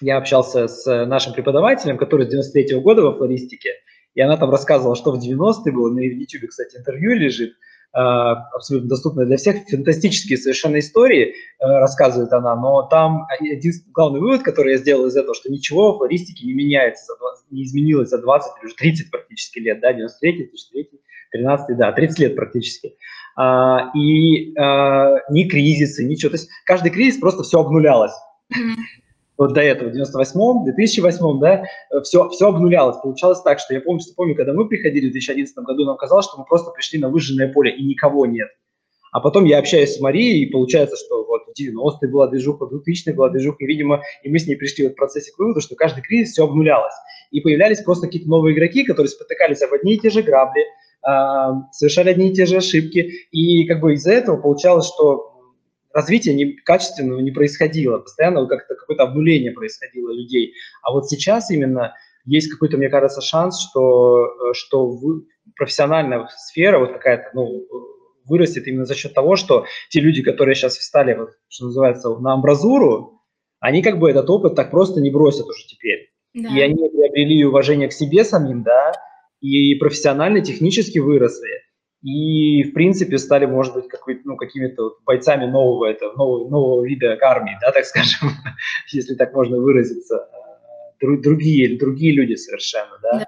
Speaker 3: я общался с нашим преподавателем, который с 93 -го года во флористике, и она там рассказывала, что в 90-е было, на YouTube, кстати, интервью лежит, абсолютно доступная для всех, фантастические совершенно истории, э, рассказывает она, но там один главный вывод, который я сделал из этого, что ничего в флористике не меняется, за 20, не изменилось за 20 или уже 30 практически лет, да, 93 2003 13 да, 30 лет практически. А, и а, ни кризисы, ничего, то есть каждый кризис просто все обнулялось вот до этого, в 98-м, 2008-м, да, все, все обнулялось. Получалось так, что я помню, что помню, когда мы приходили в 2011 году, нам казалось, что мы просто пришли на выжженное поле, и никого нет. А потом я общаюсь с Марией, и получается, что вот в 90-е была движуха, в 2000-е была движуха, и, видимо, и мы с ней пришли в процессе к выводу, что каждый кризис все обнулялось. И появлялись просто какие-то новые игроки, которые спотыкались об одни и те же грабли, э, совершали одни и те же ошибки. И как бы из-за этого получалось, что развития не, качественного не происходило, постоянно как-то какое-то обнуление происходило людей. А вот сейчас именно есть какой-то, мне кажется, шанс, что, э, что вы, профессиональная сфера вот какая-то, ну, вырастет именно за счет того, что те люди, которые сейчас встали, вот, что называется, на амбразуру, они как бы этот опыт так просто не бросят уже теперь. Да. И они приобрели уважение к себе самим, да, и профессионально, технически выросли. И, в принципе, стали, может быть, ну, какими-то вот бойцами нового, это, нового, нового вида армии, да, так скажем, [LAUGHS] если так можно выразиться. Другие, другие люди совершенно, да. да.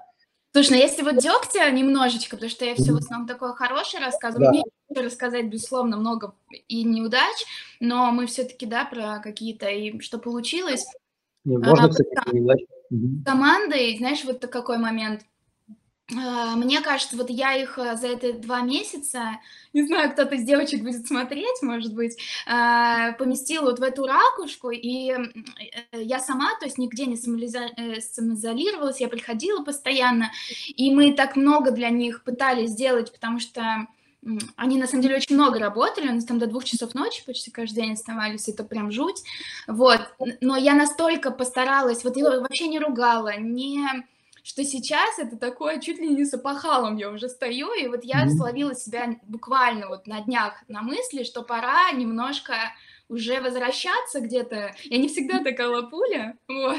Speaker 2: Слушай, ну если вот дегтя немножечко, потому что я все в основном такое хорошее рассказываю, да. мне рассказать, безусловно, много и неудач, но мы все-таки, да, про какие-то, и что получилось.
Speaker 3: Не, можно, а, кстати, неудач.
Speaker 2: Командой, знаешь, вот какой момент – а, мне кажется, вот я их э, за эти два месяца, не знаю, кто-то из девочек будет смотреть, может быть, а, поместила вот в эту ракушку, и э, я сама, то есть нигде не э, самоизолировалась, я приходила постоянно, и мы так много для них пытались сделать, потому что они, на самом деле, очень много работали, у нас там до двух часов ночи почти каждый день оставались, это прям жуть, вот, но я настолько постаралась, вот я вообще не ругала, не что сейчас это такое чуть ли не с опахалом я уже стою, и вот я mm-hmm. словила себя буквально вот на днях на мысли, что пора немножко уже возвращаться где-то. Я не всегда такая лапуля, вот,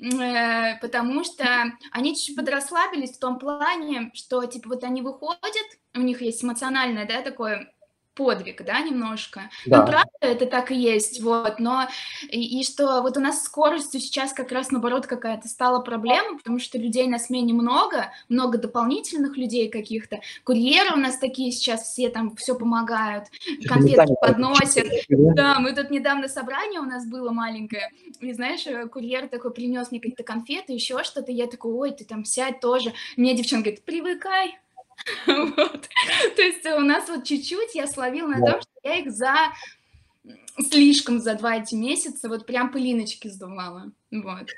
Speaker 2: э, потому что они чуть-чуть подрасслабились в том плане, что, типа, вот они выходят, у них есть эмоциональное, да, такое подвиг, да, немножко. Да. Ну, правда, это так и есть, вот, но и, и что вот у нас скоростью сейчас как раз наоборот какая-то стала проблема, потому что людей на смене много, много дополнительных людей каких-то, курьеры у нас такие сейчас все там все помогают, конфетки подносят. Да, мы тут недавно собрание у нас было маленькое, и знаешь, э, курьер такой принес мне какие-то конфеты, еще что-то, я такой, ой, ты там сядь тоже. Мне девчонка говорит, привыкай, [LAUGHS] Вот. То есть у нас вот чуть-чуть я словила на том, что я их за слишком за два эти месяца вот прям пылиночки сдувала. Вот.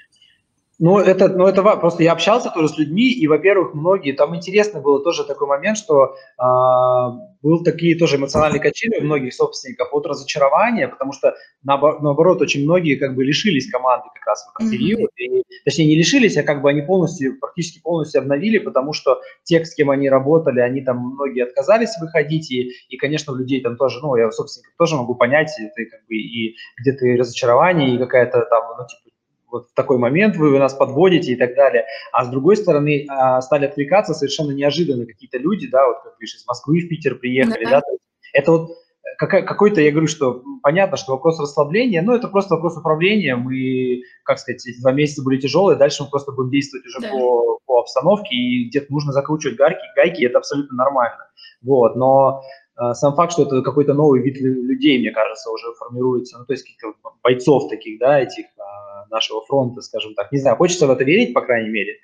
Speaker 3: Ну, это, ну, это просто я общался тоже с людьми, и, во-первых, многие, там интересно было тоже такой момент, что а, был такие тоже эмоциональные качели у многих собственников от разочарования, потому что, наоборот, очень многие как бы лишились команды как раз в этот период, mm-hmm. и, точнее, не лишились, а как бы они полностью, практически полностью обновили, потому что те, с кем они работали, они там многие отказались выходить, и, и конечно, у людей там тоже, ну, я собственников тоже могу понять, это как бы и где-то и разочарование, и какая-то там, ну, типа, вот в такой момент вы нас подводите и так далее. А с другой стороны, а, стали отвлекаться совершенно неожиданно какие-то люди, да, вот как видишь, из Москвы в Питер приехали, да, да это вот какой-то, я говорю, что понятно, что вопрос расслабления, но это просто вопрос управления. Мы, как сказать, эти два месяца были тяжелые, дальше мы просто будем действовать уже да. по, по обстановке, и где-то нужно закручивать гайки, гайки, это абсолютно нормально. Вот, но э, сам факт, что это какой-то новый вид людей, мне кажется, уже формируется, ну, то есть каких-то бойцов таких, да, этих нашего фронта, скажем так. Не знаю, хочется в это верить, по крайней мере.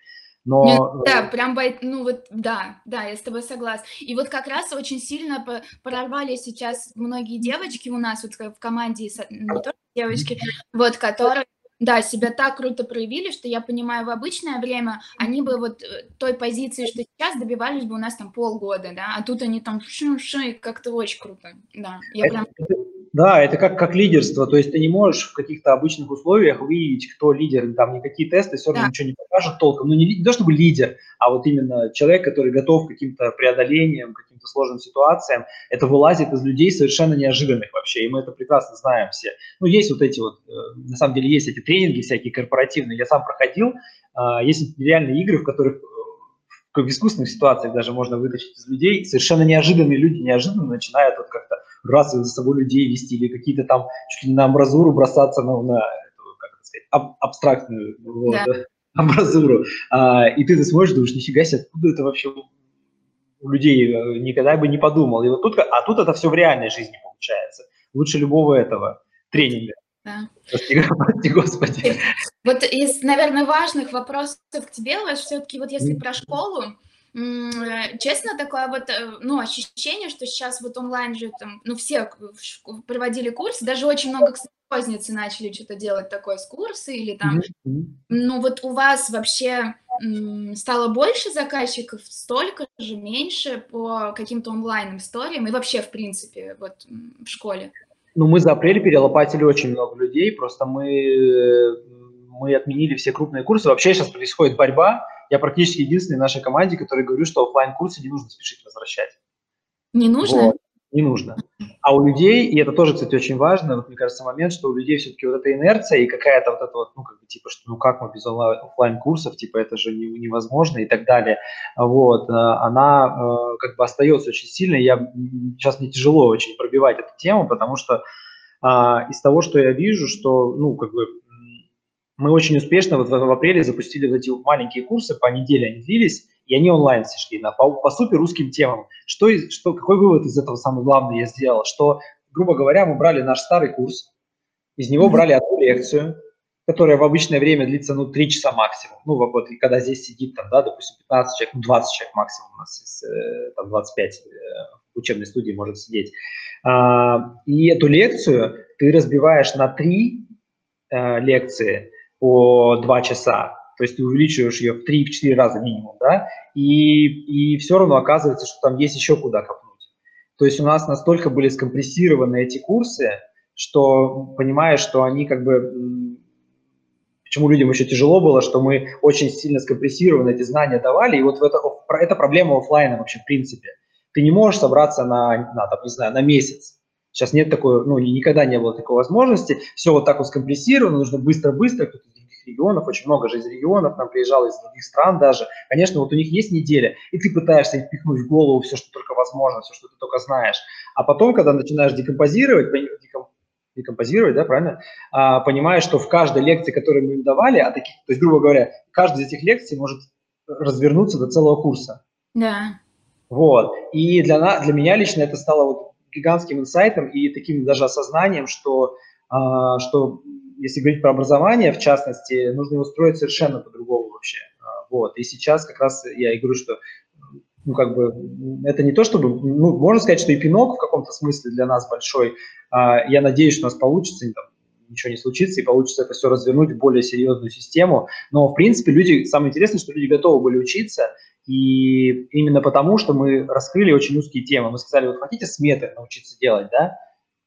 Speaker 3: Но...
Speaker 2: Нет, да, прям, ну вот, да, да, я с тобой согласна. И вот как раз очень сильно прорвали сейчас многие девочки у нас вот в команде, не только девочки, вот, которые да, себя так круто проявили, что я понимаю, в обычное время они бы вот э, той позиции, что сейчас, добивались бы у нас там полгода, да, а тут они там ши-ши, как-то очень круто, да. Я
Speaker 3: прям... Да, это как, как лидерство, то есть ты не можешь в каких-то обычных условиях выявить, кто лидер, там никакие тесты все равно да. ничего не покажут толком, ну не, не то чтобы лидер, а вот именно человек, который готов к каким-то преодолениям, каким-то сложным ситуациям, это вылазит из людей совершенно неожиданных вообще, и мы это прекрасно знаем все. Ну есть вот эти вот, э, на самом деле есть эти тренинги всякие корпоративные, я сам проходил, а, есть реальные игры, в которых э, в искусственных ситуациях даже можно вытащить из людей, совершенно неожиданные люди неожиданно начинают вот как-то раз за собой людей вести или какие-то там чуть ли на амбразуру бросаться на, на как это сказать, аб, абстрактную вот, да. [LAUGHS] амбразуру. А, и ты, ты смотришь, думаешь, нифига себе, откуда это вообще у людей э, никогда бы не подумал. И вот тут, а тут это все в реальной жизни получается. Лучше любого этого тренинга. Да. Прости, [LAUGHS] прости,
Speaker 2: Господи. Вот из, наверное, важных вопросов к тебе, Лаш, все-таки вот если про школу, честно, такое вот, э, ну, ощущение, что сейчас вот онлайн же там, ну, все проводили курсы, даже очень много, кстати, розницы начали что-то делать такое с курсы или там, mm-hmm. ну, вот у вас вообще стало больше заказчиков, столько же, меньше по каким-то онлайн историям и вообще, в принципе, вот в школе?
Speaker 3: Ну, мы за апрель перелопатили очень много людей, просто мы, мы отменили все крупные курсы. Вообще сейчас происходит борьба. Я практически единственный в нашей команде, который говорю, что офлайн курсы не нужно спешить возвращать.
Speaker 2: Не нужно? Вот
Speaker 3: не нужно. А у людей, и это тоже, кстати, очень важно, вот мне кажется, момент, что у людей все-таки вот эта инерция и какая-то вот эта вот, ну, как бы, типа, что ну как мы без офлайн курсов типа, это же невозможно и так далее, вот, э, она э, как бы остается очень сильно, я, сейчас мне тяжело очень пробивать эту тему, потому что а, из того, что я вижу, что, ну, как бы, мы очень успешно вот в, в апреле запустили вот эти маленькие курсы, по неделе они длились, и они онлайн все шли на, по, по супер русским темам. Что, что, какой вывод из этого самый главный я сделал? Что, грубо говоря, мы брали наш старый курс, из него брали одну лекцию, которая в обычное время длится, ну, 3 часа максимум. Ну, вот, и когда здесь сидит, там, да, допустим, 15 человек, ну, 20 человек максимум у нас, есть, э, там, 25 э, в учебной студии может сидеть. А, и эту лекцию ты разбиваешь на три э, лекции по 2 часа, то есть ты увеличиваешь ее в 3-4 раза минимум, да, и, и все равно оказывается, что там есть еще куда копнуть. То есть у нас настолько были скомпрессированы эти курсы, что понимаешь, что они как бы почему людям еще тяжело было, что мы очень сильно скомпрессированно эти знания давали, и вот это, это проблема офлайна вообще в принципе. Ты не можешь собраться на, на там, не знаю, на месяц. Сейчас нет такой, ну, никогда не было такой возможности. Все вот так вот скомпрессировано, нужно быстро-быстро, кто-то регионов, очень много же из регионов, там приезжало из других стран даже. Конечно, вот у них есть неделя, и ты пытаешься их пихнуть в голову все, что только возможно, все, что ты только знаешь. А потом, когда начинаешь декомпозировать, декомпозировать, да, правильно, а, понимаешь, что в каждой лекции, которую мы им давали, а таких, то есть, грубо говоря, каждая из этих лекций может развернуться до целого курса.
Speaker 2: Да.
Speaker 3: Вот. И для, для меня лично это стало вот гигантским инсайтом и таким даже осознанием, что, а, что если говорить про образование, в частности, нужно его строить совершенно по-другому вообще. А, вот. И сейчас как раз я и говорю, что ну, как бы, это не то, чтобы, ну, можно сказать, что и пинок в каком-то смысле для нас большой. А, я надеюсь, что у нас получится, там, ничего не случится, и получится это все развернуть в более серьезную систему. Но, в принципе, люди, самое интересное, что люди готовы были учиться, и именно потому, что мы раскрыли очень узкие темы. Мы сказали, вот хотите сметы научиться делать, да?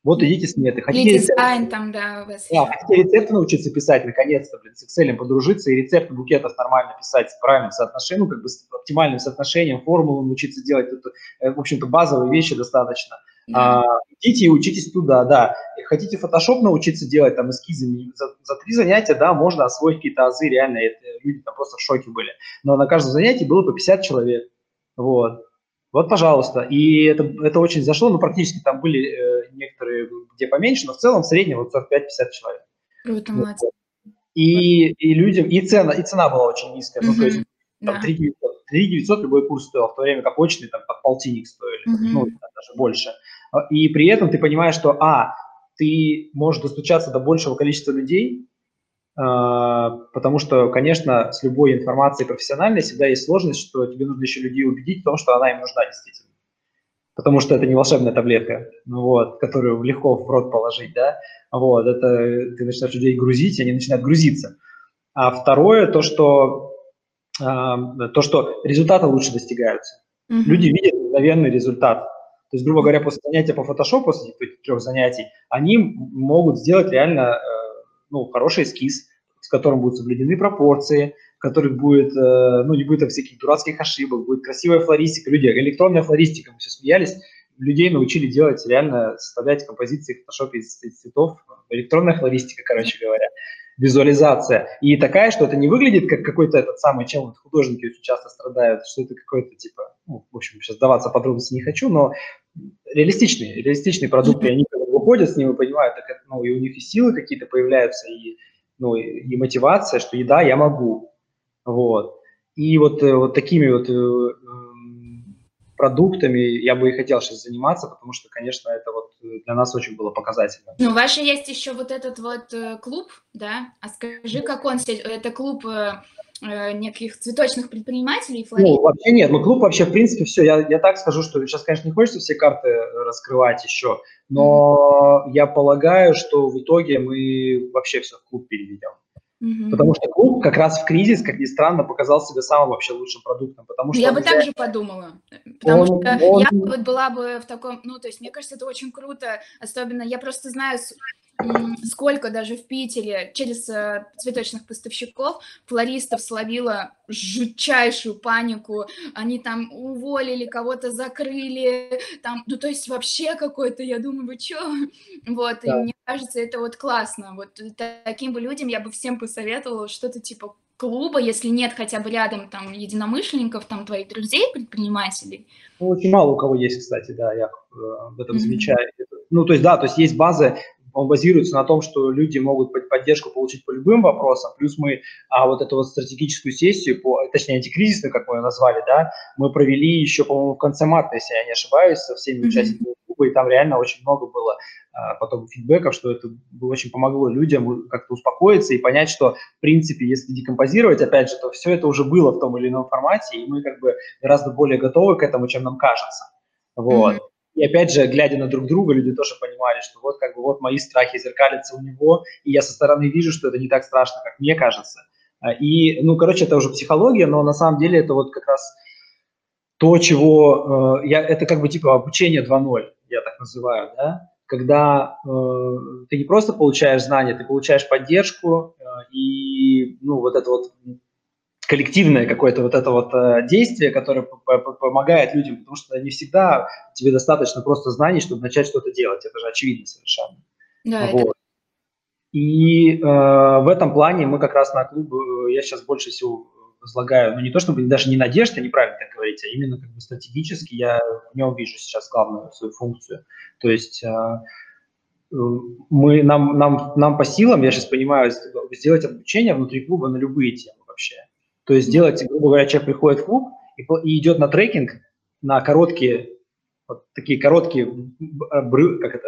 Speaker 3: Вот идите сметы.
Speaker 2: Хотите Или дизайн рецепты, там, да, у вас.
Speaker 3: Да, хотите рецепты научиться писать, наконец-то, блин, с Excel подружиться и рецепты букетов нормально писать с правильным соотношением, ну, как бы с оптимальным соотношением, формулу научиться делать. Это, в общем-то, базовые вещи достаточно. А, идите и учитесь туда, да. Хотите Photoshop научиться делать, там, эскизами, за, за три занятия, да, можно освоить какие-то азы, реально, это, люди там просто в шоке были. Но на каждом занятии было по 50 человек. Вот. Вот, пожалуйста. И это, это очень зашло, ну, практически там были э, некоторые, где поменьше, но в целом в среднем вот 45-50 человек.
Speaker 2: Круто, молодцы.
Speaker 3: И, и людям, и цена, и цена была очень низкая. Mm-hmm. Ну, то есть там, да. 3 900, 3 900 любой курс стоил, в то время как очный там под полтинник стоили, mm-hmm. ну, даже больше. И при этом ты понимаешь, что, а, ты можешь достучаться до большего количества людей, а, потому что, конечно, с любой информацией профессиональной всегда есть сложность, что тебе нужно еще людей убедить в том, что она им нужна действительно. Потому что это не волшебная таблетка, вот, которую легко в рот положить, да, вот, это ты начинаешь людей грузить, они начинают грузиться. А второе, то, что, э, то, что результаты лучше достигаются. Mm-hmm. Люди видят мгновенный результат. То есть, грубо говоря, после занятия по фотошопу, после трех занятий, они могут сделать реально э, ну, хороший эскиз, с которым будут соблюдены пропорции, в которых будет, э, ну, не будет там всяких дурацких ошибок, будет красивая флористика. Люди, электронная флористика, мы все смеялись, людей научили делать, реально составлять композиции в фотошопе из, из цветов, электронная флористика, короче говоря, визуализация. И такая, что это не выглядит как какой-то этот самый, чем вот художники очень часто страдают, что это какой-то типа, ну, в общем, сейчас даваться подробности не хочу, но реалистичный, реалистичный продукт, и они выходят с ним и понимают, так, ну, и у них и силы какие-то появляются, и, ну, и, мотивация, что и да, я могу. Вот. И вот, э, вот такими вот э, эм, продуктами я бы и хотел сейчас заниматься, потому что, конечно, это вот для нас очень было показательно.
Speaker 2: Ну, у вас же есть еще вот этот вот э, клуб, да? А скажи, как он, это клуб Э, неких цветочных предпринимателей?
Speaker 3: Флористов? Ну, вообще нет. Ну, клуб вообще, в принципе, все. Я, я так скажу, что сейчас, конечно, не хочется все карты раскрывать еще, но mm-hmm. я полагаю, что в итоге мы вообще все в клуб переведем. Угу. Потому что клуб как раз в кризис, как ни странно, показал себя самым вообще лучшим продуктом. Потому что
Speaker 2: я бы так же подумала. Потому он, что он... я вот была бы в таком, ну, то есть мне кажется, это очень круто, особенно я просто знаю сколько даже в Питере через э, цветочных поставщиков флористов словила жутчайшую панику, они там уволили, кого-то закрыли, там, ну, то есть вообще какой-то, я думаю, вы чё? Вот, да. и мне кажется, это вот классно, вот таким бы людям я бы всем посоветовала что-то типа клуба, если нет хотя бы рядом там единомышленников, там твоих друзей, предпринимателей.
Speaker 3: Ну, очень мало у кого есть, кстати, да, я э, в этом mm-hmm. замечаю. Ну, то есть, да, то есть есть базы, он базируется на том, что люди могут поддержку получить по любым вопросам, плюс мы а вот эту вот стратегическую сессию, по, точнее антикризисную, как мы ее назвали, да, мы провели еще, по-моему, в конце марта, если я не ошибаюсь, со всеми mm-hmm. участниками клуба, и там реально очень много было а, потом фидбэков, что это очень помогло людям как-то успокоиться и понять, что, в принципе, если декомпозировать, опять же, то все это уже было в том или ином формате, и мы как бы гораздо более готовы к этому, чем нам кажется. Вот. Mm-hmm. И опять же, глядя на друг друга, люди тоже понимали, что вот как бы вот мои страхи зеркалятся у него, и я со стороны вижу, что это не так страшно, как мне кажется. А, и, ну, короче, это уже психология, но на самом деле это вот как раз то, чего э, я, это как бы типа обучение 2.0, я так называю, да, когда э, ты не просто получаешь знания, ты получаешь поддержку э, и, ну, вот это вот коллективное какое-то вот это вот э, действие, которое помогает людям, потому что не всегда тебе достаточно просто знаний, чтобы начать что-то делать. Это же очевидно совершенно. Да, вот. это... И э, в этом плане мы как раз на клуб, э, я сейчас больше всего возлагаю, ну не то чтобы даже не надежда, неправильно так говорить, а именно как бы стратегически я в нем вижу сейчас главную свою функцию. То есть э, э мы, нам, нам, нам по силам, я сейчас понимаю, сделать обучение внутри клуба на любые темы вообще. То есть делать, грубо говоря, человек приходит в клуб и, и идет на трекинг, на короткие, вот такие короткие, как это,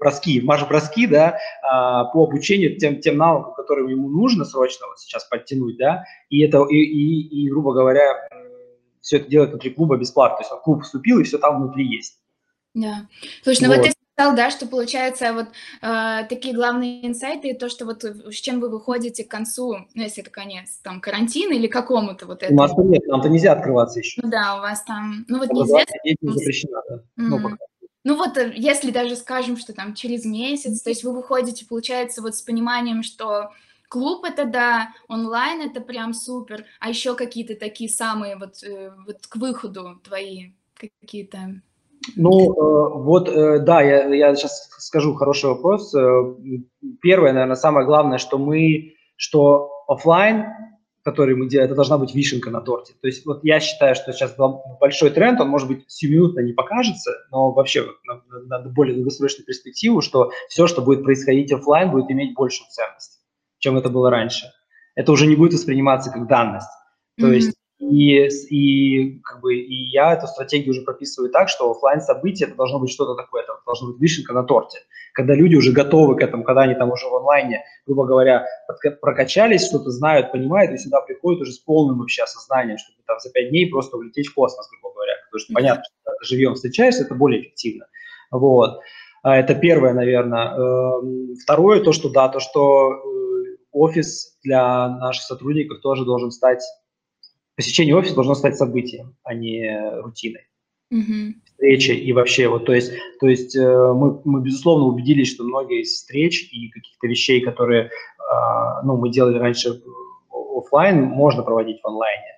Speaker 3: броски, марш-броски, да, а, по обучению тем, тем навыкам, которые ему нужно срочно вот сейчас подтянуть, да, и это, и, и, и грубо говоря, все это делать внутри клуба бесплатно, то есть он клуб вступил, и все там внутри есть.
Speaker 2: Да. Слушай, ну вот, вот ты сказал, да, что получается вот э, такие главные инсайты, то, что вот с чем вы выходите к концу, ну, если это конец, там, карантина или какому-то вот этому.
Speaker 3: У нас нет, нам-то нельзя открываться еще.
Speaker 2: Ну да, у вас там, ну вот неизвестно. Запрещено, да. Mm-hmm. Ну, ну вот, э, если даже скажем, что там через месяц, то есть вы выходите, получается, вот с пониманием, что клуб это да, онлайн это прям супер, а еще какие-то такие самые вот, э, вот к выходу твои какие-то
Speaker 3: ну, э, вот, э, да, я, я сейчас скажу хороший вопрос. Э, первое, наверное, самое главное, что мы, что офлайн, который мы делаем, это должна быть вишенка на торте. То есть вот я считаю, что сейчас большой тренд, он, может быть, сиюминутно не покажется, но вообще на, на более долгосрочную перспективу, что все, что будет происходить офлайн, будет иметь большую ценность, чем это было раньше. Это уже не будет восприниматься как данность. То mm-hmm. есть и, и, как бы, и я эту стратегию уже прописываю так, что офлайн события это должно быть что-то такое, это должно быть вишенка на торте. Когда люди уже готовы к этому, когда они там уже в онлайне, грубо говоря, прокачались, что-то знают, понимают, и сюда приходят уже с полным вообще осознанием, чтобы там за пять дней просто улететь в космос, грубо говоря. Потому что понятно, что когда ты живем, встречаешься, это более эффективно. Вот. А это первое, наверное. Эм, второе, то, что да, то, что э, офис для наших сотрудников тоже должен стать посещение офиса должно стать событием, а не рутиной. Mm-hmm. Встречи и вообще вот, то есть, то есть э, мы, мы безусловно убедились, что многие из встреч и каких-то вещей, которые, э, ну, мы делали раньше офлайн, можно проводить в онлайне.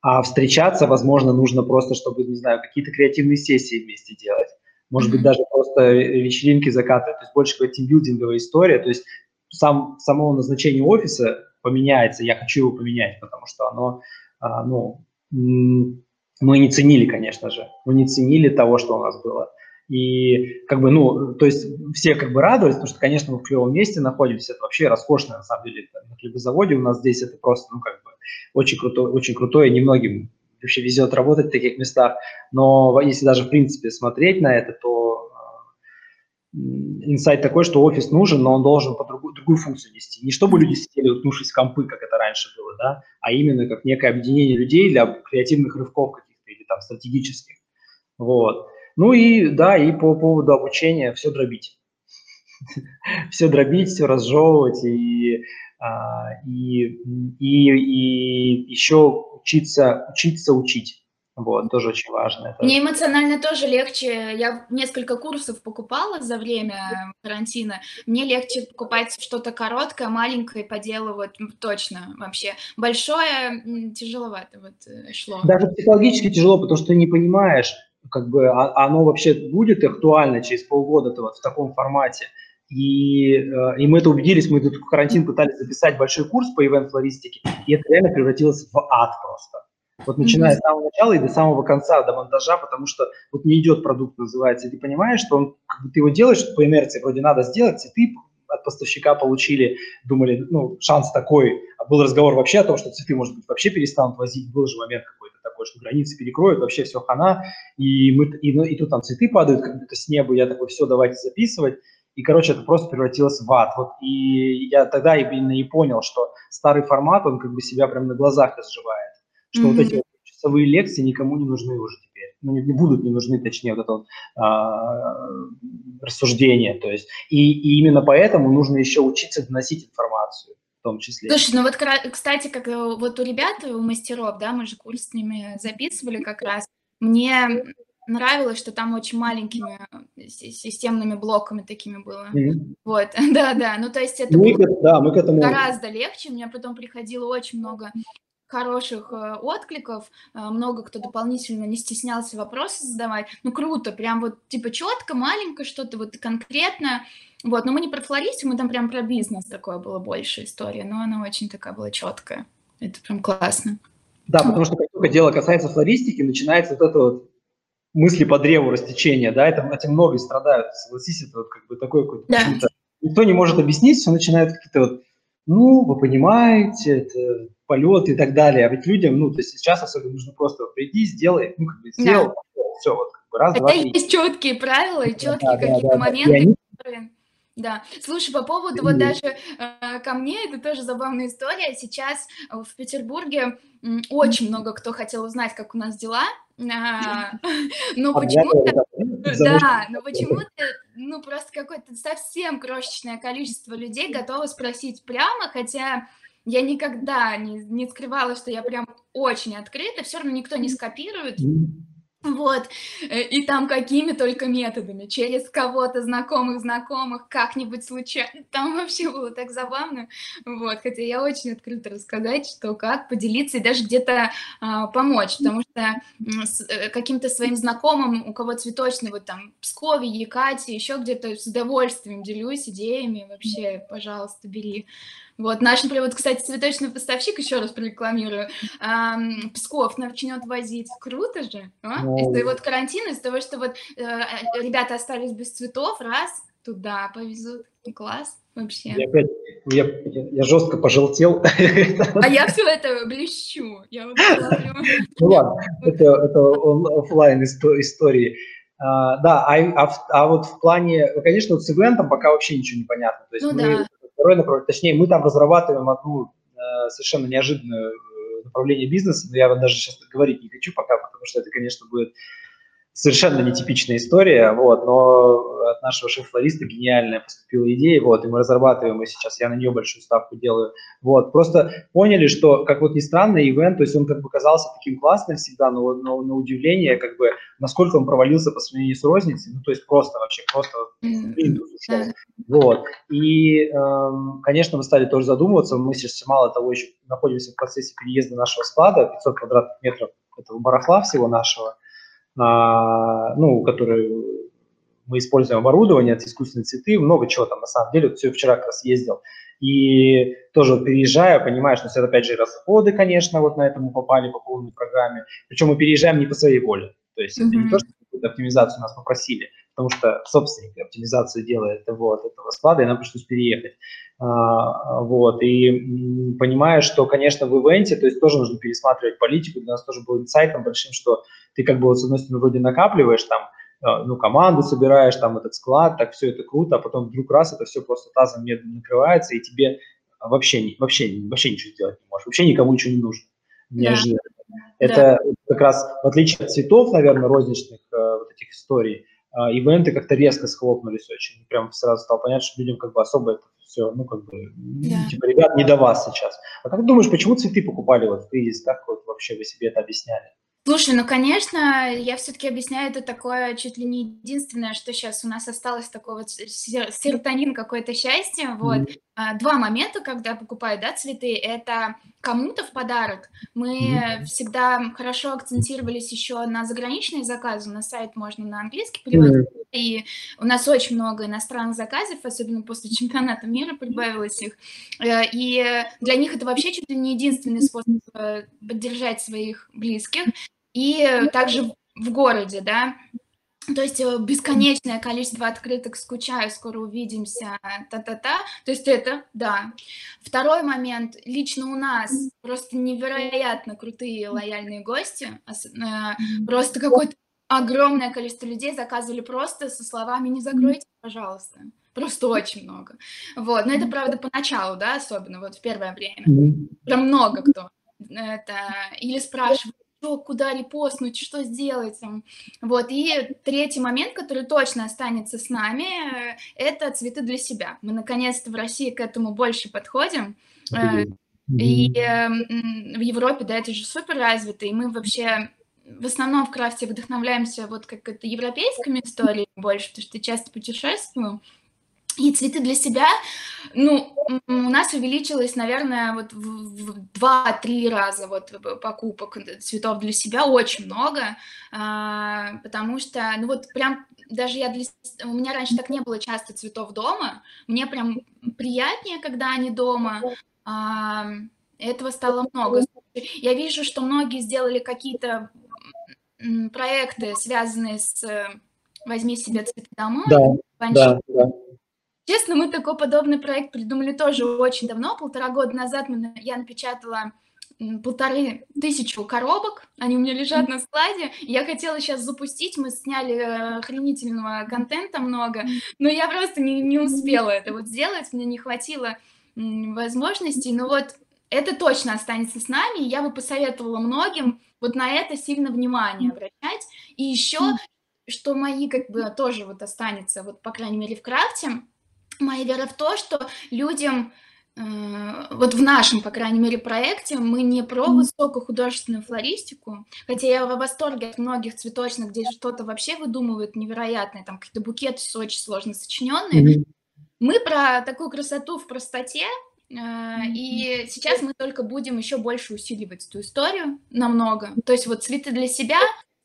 Speaker 3: А встречаться, возможно, нужно просто, чтобы, не знаю, какие-то креативные сессии вместе делать. Может mm-hmm. быть, даже просто вечеринки закатывать. То есть больше какая-то тимбилдинговая история. То есть сам, само назначение офиса поменяется. Я хочу его поменять, потому что оно а, ну, мы не ценили, конечно же, мы не ценили того, что у нас было. И как бы, ну, то есть все как бы радовались, потому что, конечно, мы в клевом месте находимся, это вообще роскошно, на самом деле, на хлебозаводе у нас здесь это просто, ну, как бы, очень круто, очень крутое, немногим вообще везет работать в таких местах, но если даже, в принципе, смотреть на это, то инсайт такой, что офис нужен, но он должен по другую, функцию нести. Не чтобы люди сидели, уткнувшись в компы, как это раньше было, да, а именно как некое объединение людей для креативных рывков каких-то или там стратегических. Вот. Ну и да, и по поводу обучения все дробить. [LAUGHS] все дробить, все разжевывать и и, и, и еще учиться, учиться учить. Вот, тоже очень важно.
Speaker 2: Это... Мне эмоционально тоже легче. Я несколько курсов покупала за время карантина. Мне легче покупать что-то короткое, маленькое по делу, вот точно вообще. Большое тяжеловато вот э, шло.
Speaker 3: Даже психологически тяжело, потому что ты не понимаешь, как бы а, оно вообще будет актуально через полгода-то вот в таком формате. И, э, и мы это убедились, мы тут в карантин пытались записать большой курс по ивент-флористике, и это реально превратилось в ад просто. Вот начиная mm-hmm. с самого начала и до самого конца, до монтажа, потому что вот не идет продукт, называется, и ты понимаешь, что он, ты его делаешь по инерции, вроде надо сделать, и ты от поставщика получили, думали, ну, шанс такой, а был разговор вообще о том, что цветы, может быть, вообще перестанут возить, был же момент какой-то такой, что границы перекроют, вообще все хана, и, мы, и, ну, и тут там цветы падают как будто с неба, я такой, все, давайте записывать, и, короче, это просто превратилось в ад. Вот, и я тогда именно и понял, что старый формат, он как бы себя прям на глазах изживает что mm-hmm. вот эти часовые лекции никому не нужны уже теперь. Ну, не, не будут не нужны, точнее, вот это вот, а, рассуждение. То есть, и, и именно поэтому нужно еще учиться доносить информацию в том числе.
Speaker 2: Слушай, ну вот, кстати, как э, вот у ребят, у мастеров, да, мы же курс с ними записывали как раз, мне нравилось, что там очень маленькими системными блоками такими было. Mm-hmm. Вот, [LAUGHS] да, да. Ну, то есть это мы было да, мы к этому... гораздо легче. Мне потом приходило очень много хороших э, откликов, э, много кто дополнительно не стеснялся вопросы задавать. Ну, круто, прям вот типа четко, маленько что-то вот конкретно. Вот, но мы не про флористику, мы там прям про бизнес такое было больше история, но она очень такая была четкая. Это прям классно.
Speaker 3: Да, потому что как только дело касается флористики, начинается вот это вот мысли по древу растечения, да, это, этим многие страдают, согласись, это вот как бы такой какой-то... Да. Никто не может объяснить, все начинают какие-то вот, ну, вы понимаете, это полет и так далее. А ведь людям, ну, то есть сейчас особенно нужно просто вот приди, сделай, ну, как бы сделал, да. все, вот, как бы раз, Это два,
Speaker 2: три. есть четкие правила и четкие да, какие-то да, моменты, да. Они... которые... Да, слушай, по поводу вот даже э, ко мне, это тоже забавная история. Сейчас в Петербурге очень много кто хотел узнать, как у нас дела, а, [LAUGHS] но почему-то, [LAUGHS] да, но почему-то, ну просто какое-то совсем крошечное количество людей готово спросить прямо, хотя я никогда не, не скрывала, что я прям очень открыта, все равно никто не скопирует. Вот, э, и там какими только методами, через кого-то знакомых знакомых, как-нибудь случайно, [LAUGHS] там вообще было так забавно, вот, хотя я очень открыта рассказать, что как, поделиться и даже где-то а, помочь, потому что с э, каким-то своим знакомым, у кого цветочный, вот там, Пскове, Екате, еще где-то с удовольствием делюсь идеями, вообще, пожалуйста, бери, вот, наш, например, вот, кстати, цветочный поставщик, еще раз прорекламирую, эм, Псков начнет возить. Круто же, а? Из-за вот карантина, из-за того, что вот э, э, ребята остались без цветов, раз, туда повезут. Класс вообще.
Speaker 3: Я, опять, я, я, я жестко пожелтел.
Speaker 2: А я все это блещу. Я вот
Speaker 3: ну ладно, это, это офлайн истории. А, да, а, а, а вот в плане, конечно, вот с ивентом пока вообще ничего не понятно. То есть ну, мы да второе направление, точнее, мы там разрабатываем одну э, совершенно неожиданную э, направление бизнеса, но я даже сейчас говорить не хочу пока, потому что это, конечно, будет совершенно нетипичная история, вот, но от нашего шеф-флориста гениальная поступила идея, вот, и мы разрабатываем ее сейчас, я на нее большую ставку делаю, вот, просто поняли, что, как вот ни странно, ивент, то есть он как бы казался таким классным всегда, но, но на удивление, как бы, насколько он провалился по сравнению с розницей, ну, то есть просто вообще, просто вот, и, эм, конечно, мы стали тоже задумываться, мы сейчас мало того еще находимся в процессе переезда нашего склада, 500 квадратных метров этого барахла всего нашего, ну, которые мы используем оборудование, это искусственные цветы, много чего там на самом деле. Вот все вчера как раз ездил. И тоже вот переезжая, понимаешь, что это опять же расходы, конечно, вот на это мы попали по полной программе. Причем мы переезжаем не по своей воле. То есть mm-hmm. это не то, что какую-то оптимизацию нас попросили, потому что собственник оптимизацию делает вот этого склада, и нам пришлось переехать. А, вот, и понимаешь, что, конечно, в ивенте, то есть тоже нужно пересматривать политику, для нас тоже был инсайтом большим, что ты как бы вот с одной стороны вроде накапливаешь там, а, ну, команду собираешь, там этот склад, так все это круто, а потом вдруг раз это все просто тазом медленно накрывается, и тебе вообще, вообще, вообще ничего сделать не можешь, вообще никому ничего не нужно. Неожиданно. Да. Это да. как раз, в отличие от цветов, наверное, розничных э, вот этих историй, ивенты как-то резко схлопнулись очень. Прям сразу стало понятно, что людям как бы особо это все, ну, как бы, да. типа, ребят, не до вас сейчас. А как думаешь, почему цветы покупали вот в кризис? Как вот вообще вы себе это объясняли?
Speaker 2: Слушай, ну, конечно, я все-таки объясняю, это такое чуть ли не единственное, что сейчас у нас осталось такой вот серотонин, какое-то счастье. Вот. Mm-hmm. Два момента, когда покупают, да, цветы, это кому-то в подарок. Мы mm-hmm. всегда хорошо акцентировались еще на заграничные заказы, на сайт можно на английский переводить, mm-hmm. и у нас очень много иностранных заказов, особенно после [LAUGHS] чемпионата мира прибавилось их, э, и для них это вообще чуть ли не единственный способ э, поддержать своих близких. И также в городе, да, то есть э, бесконечное количество открыток «скучаю, скоро увидимся», та-та-та. То есть это, да. Второй момент. Лично у нас просто невероятно крутые лояльные гости. Э, просто какое-то огромное количество людей заказывали просто со словами «не закройте, пожалуйста». Просто очень много. Вот. Но это, правда, поначалу, да, особенно вот в первое время. Прям много кто это или спрашивают, что, куда репостнуть, что сделать. Вот. И третий момент, который точно останется с нами, это цветы для себя. Мы наконец-то в России к этому больше подходим. Э, и в Европе, да, это же супер развито, и мы вообще в основном в крафте вдохновляемся вот как это европейскими историями больше, потому что часто путешествую. И цветы для себя, ну, у нас увеличилось, наверное, вот в два-три раза вот покупок цветов для себя, очень много, а, потому что, ну вот прям даже я для... У меня раньше так не было часто цветов дома, мне прям приятнее, когда они дома, а, этого стало много. Я вижу, что многие сделали какие-то проекты, связанные с «Возьми себе цветы домой»,
Speaker 3: да, да, да.
Speaker 2: Честно, мы такой подобный проект придумали тоже очень давно. Полтора года назад мы, я напечатала полторы тысячи коробок, они у меня лежат на складе. Я хотела сейчас запустить, мы сняли э, охренительного контента много, но я просто не, не успела это вот сделать, мне не хватило возможностей. Но вот это точно останется с нами, я бы посоветовала многим вот на это сильно внимание обращать. И еще, что мои как бы тоже вот останется, вот по крайней мере в крафте, моя вера в то, что людям, э, вот в нашем, по крайней мере, проекте мы не про высокохудожественную флористику, хотя я в восторге от многих цветочных, где что-то вообще выдумывают невероятное, там какие-то букеты очень сложно сочиненные. Mm-hmm. Мы про такую красоту в простоте, э, и сейчас мы только будем еще больше усиливать эту историю намного. То есть вот цветы для себя,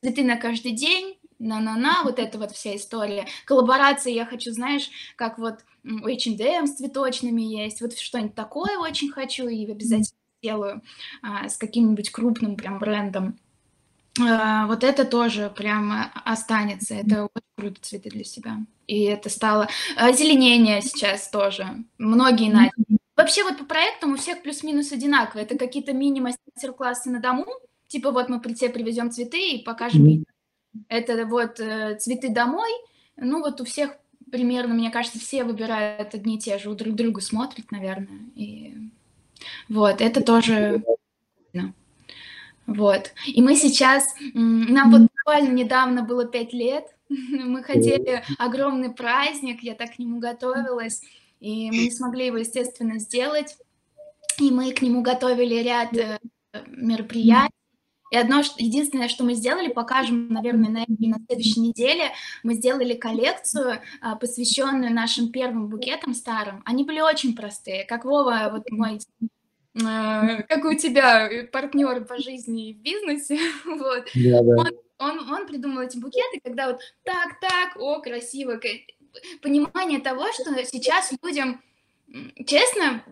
Speaker 2: цветы на каждый день, на-на-на, вот эта вот вся история. Коллаборации я хочу, знаешь, как вот у H&M с цветочными есть, вот что-нибудь такое очень хочу и обязательно сделаю а, с каким-нибудь крупным прям брендом. А, вот это тоже прям останется, это очень круто цветы для себя. И это стало... Озеленение сейчас тоже, многие начали. Вообще вот по проектам у всех плюс-минус одинаково. Это какие-то мини-мастер-классы на дому, типа вот мы при тебе привезем цветы и покажем это вот э, цветы домой. Ну, вот у всех примерно, мне кажется, все выбирают одни и те же, у друг друга смотрят, наверное. И вот, это тоже... Вот. И мы сейчас, нам вот буквально недавно было пять лет, [LAUGHS] мы хотели огромный праздник, я так к нему готовилась, и мы не смогли его, естественно, сделать. И мы к нему готовили ряд э, мероприятий, и одно, единственное, что мы сделали, покажем, наверное, на, на следующей неделе, мы сделали коллекцию, а, посвященную нашим первым букетам старым. Они были очень простые, как Вова, вот мой а, как у тебя партнер по жизни и в бизнесе, [LAUGHS] вот. Да, да. Он, он, он придумал эти букеты, когда вот так, так, о, красиво. Понимание того, что сейчас людям, честно,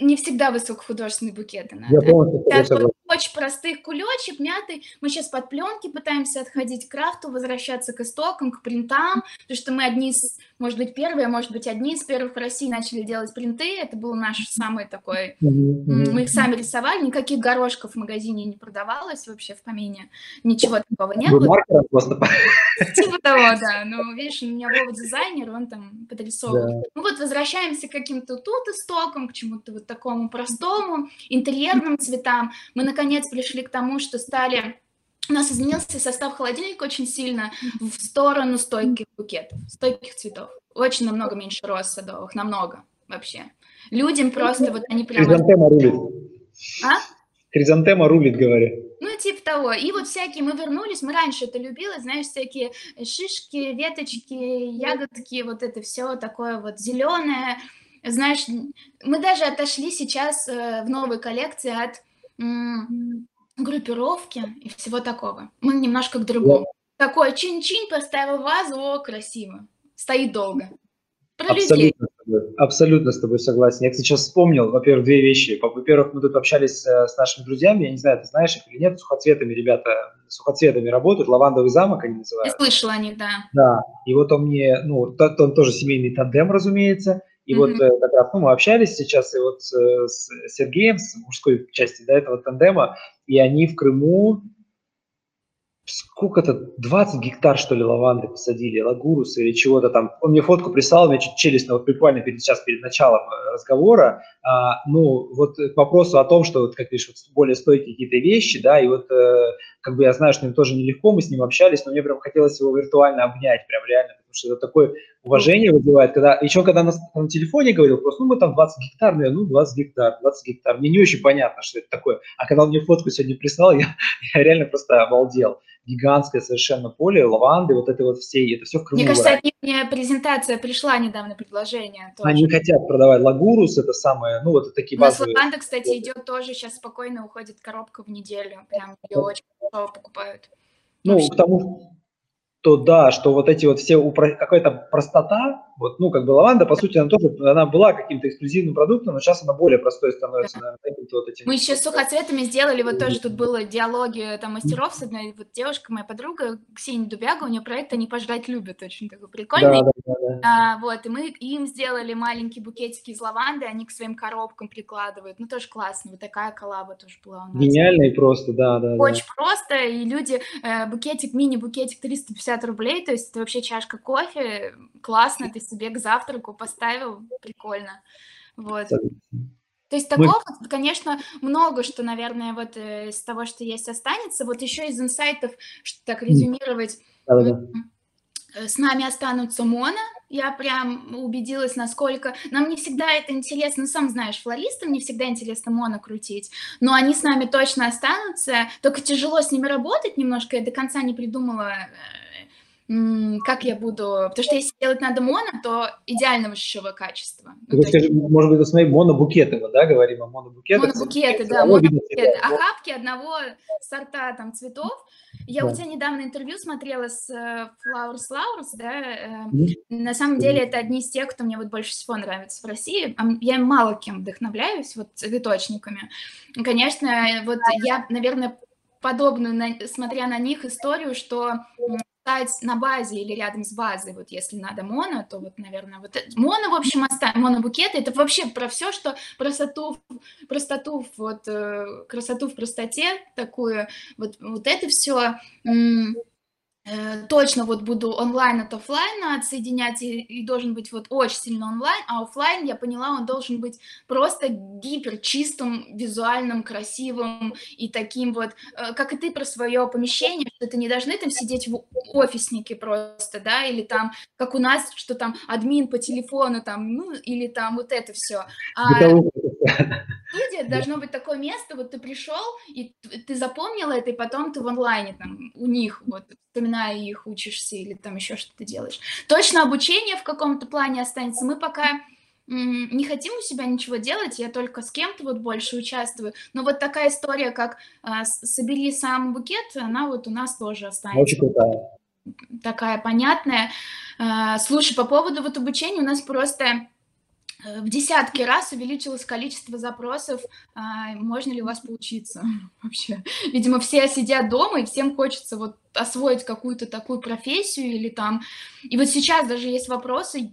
Speaker 2: не всегда высокохудожественные букеты надо. Я вот очень простых кулечек, мятый. Мы сейчас под пленки пытаемся отходить к крафту, возвращаться к истокам, к принтам, потому что мы одни из, может быть, первые, может быть, одни из первых в России начали делать принты. Это был наш самый такой... Мы их сами рисовали, никаких горошков в магазине не продавалось вообще в помине. Ничего такого не было. просто. Типа того, да. Ну, видишь, у меня Вова дизайнер, он там подрисовывает. Да. Ну вот возвращаемся к каким-то тут истокам, к чему-то вот такому простому, интерьерным цветам. Мы, наконец, пришли к тому, что стали у нас изменился состав холодильника очень сильно в сторону стойких букетов, стойких цветов. Очень намного меньше роз садовых, намного вообще. Людям просто вот они прямо...
Speaker 3: Хризантема рулит.
Speaker 2: А?
Speaker 3: Хризантема рулит, говорю.
Speaker 2: Ну, типа того. И вот всякие, мы вернулись, мы раньше это любили, знаешь, всякие шишки, веточки, ягодки, вот это все такое вот зеленое. Знаешь, мы даже отошли сейчас э, в новой коллекции от группировки и всего такого. Мы немножко к другому. Да. Такой чин-чин, поставил вазу, о, красиво. Стоит долго.
Speaker 3: Про абсолютно, людей. Абсолютно с тобой согласен. Я, кстати, сейчас вспомнил, во-первых, две вещи. Во-первых, мы тут общались э, с нашими друзьями, я не знаю, ты знаешь их или нет, сухоцветами ребята, сухоцветами работают, лавандовый замок они называют.
Speaker 2: Я слышала о них, да.
Speaker 3: Да, и вот он мне, ну, тот, он тоже семейный тандем, разумеется, и mm-hmm. вот э, как раз ну, мы общались сейчас и вот э, с Сергеем, с мужской части да, этого тандема, и они в Крыму сколько-то, 20 гектар, что ли, лаванды посадили, лагуруса или чего-то там. Он мне фотку прислал, мне чуть челюсть, вот буквально перед, сейчас перед началом э, разговора. А, ну, вот к вопросу о том, что, вот, как видишь, вот более стойкие какие-то вещи, да, и вот э, как бы я знаю, что им тоже нелегко, мы с ним общались, но мне прям хотелось его виртуально обнять, прям реально, что это такое уважение вызывает, когда, еще когда на, на телефоне говорил, просто, ну, мы там 20 гектар, ну, я, ну, 20 гектар, 20 гектар, мне не очень понятно, что это такое, а когда он мне фотку сегодня прислал, [LAUGHS] я, я реально просто обалдел гигантское совершенно поле, лаванды, вот это вот все, это все в Крыму.
Speaker 2: Мне кажется, от них мне презентация пришла недавно, предложение.
Speaker 3: Тоже. Они хотят продавать лагурус, это самое, ну вот такие базовые.
Speaker 2: У нас лаванда, кстати, идет тоже, сейчас спокойно уходит коробка в неделю, прям ее очень хорошо покупают.
Speaker 3: Ну, к тому, то да, что вот эти вот все, какая-то простота, вот, ну, как бы лаванда, по сути, она тоже, она была каким-то эксклюзивным продуктом, но сейчас она более простой становится,
Speaker 2: наверное, каким-то вот этим. Мы еще с сухоцветами сделали, вот тоже тут было диалоги там мастеров с одной, вот девушка, моя подруга, Ксения Дубяга, у нее проект «Они пожрать любят», очень такой прикольный. Да, да, да, да. А, вот, и мы им сделали маленькие букетики из лаванды, они к своим коробкам прикладывают, ну, тоже классно, вот такая коллаба тоже была
Speaker 3: у нас. Гениально и просто, да, да.
Speaker 2: Очень да. просто, и люди, э, букетик, мини-букетик 350 рублей, то есть это вообще чашка кофе, классно, ты себе к завтраку поставил, прикольно. Вот. То есть такого, Мы... конечно, много что, наверное, вот э, из того, что есть, останется. Вот еще из инсайтов, что так резюмировать, Да-да-да. Э, с нами останутся моно. Я прям убедилась, насколько... Нам не всегда это интересно, сам знаешь, флористам не всегда интересно моно крутить, но они с нами точно останутся, только тяжело с ними работать немножко, я до конца не придумала э, как я буду... Потому что если делать надо моно, то идеально высшего качества.
Speaker 3: Ну, есть... скажи, может быть, смотри, монобукеты, да, говорим о монобукетах?
Speaker 2: Монобукеты, да, монобукеты. Охапки одного сорта там цветов. Я да. у тебя недавно интервью смотрела с э, Flowers Flowers, да, mm-hmm. на самом деле это одни из тех, кто мне вот больше всего нравится в России. Я мало кем вдохновляюсь, вот цветочниками. Конечно, вот я, наверное, подобную, смотря на них, историю, что стать на базе или рядом с базой, вот если надо моно, то вот, наверное, вот моно, в общем, оставим, монобукеты, это вообще про все, что простоту, простоту, вот, э, красоту в простоте, такую, вот, вот это все, точно вот буду онлайн от офлайна отсоединять, и, и должен быть вот очень сильно онлайн, а офлайн, я поняла, он должен быть просто гипер чистым, визуальным, красивым и таким вот, э, как и ты про свое помещение, что ты не должны там сидеть в офиснике просто, да, или там, как у нас, что там админ по телефону там, ну, или там вот это все. А студия должно быть такое место, вот ты пришел, и ты запомнил это, и потом ты в онлайне там у них вот вспоминая их, учишься или там еще что-то делаешь. Точно обучение в каком-то плане останется. Мы пока не хотим у себя ничего делать, я только с кем-то вот больше участвую. Но вот такая история, как а, собери сам букет, она вот у нас тоже останется. Очень крутая. Такая понятная. А, слушай, по поводу вот обучения у нас просто в десятки раз увеличилось количество запросов, а, можно ли у вас поучиться [LAUGHS] вообще. Видимо, все сидят дома, и всем хочется вот освоить какую-то такую профессию или там... И вот сейчас даже есть вопросы,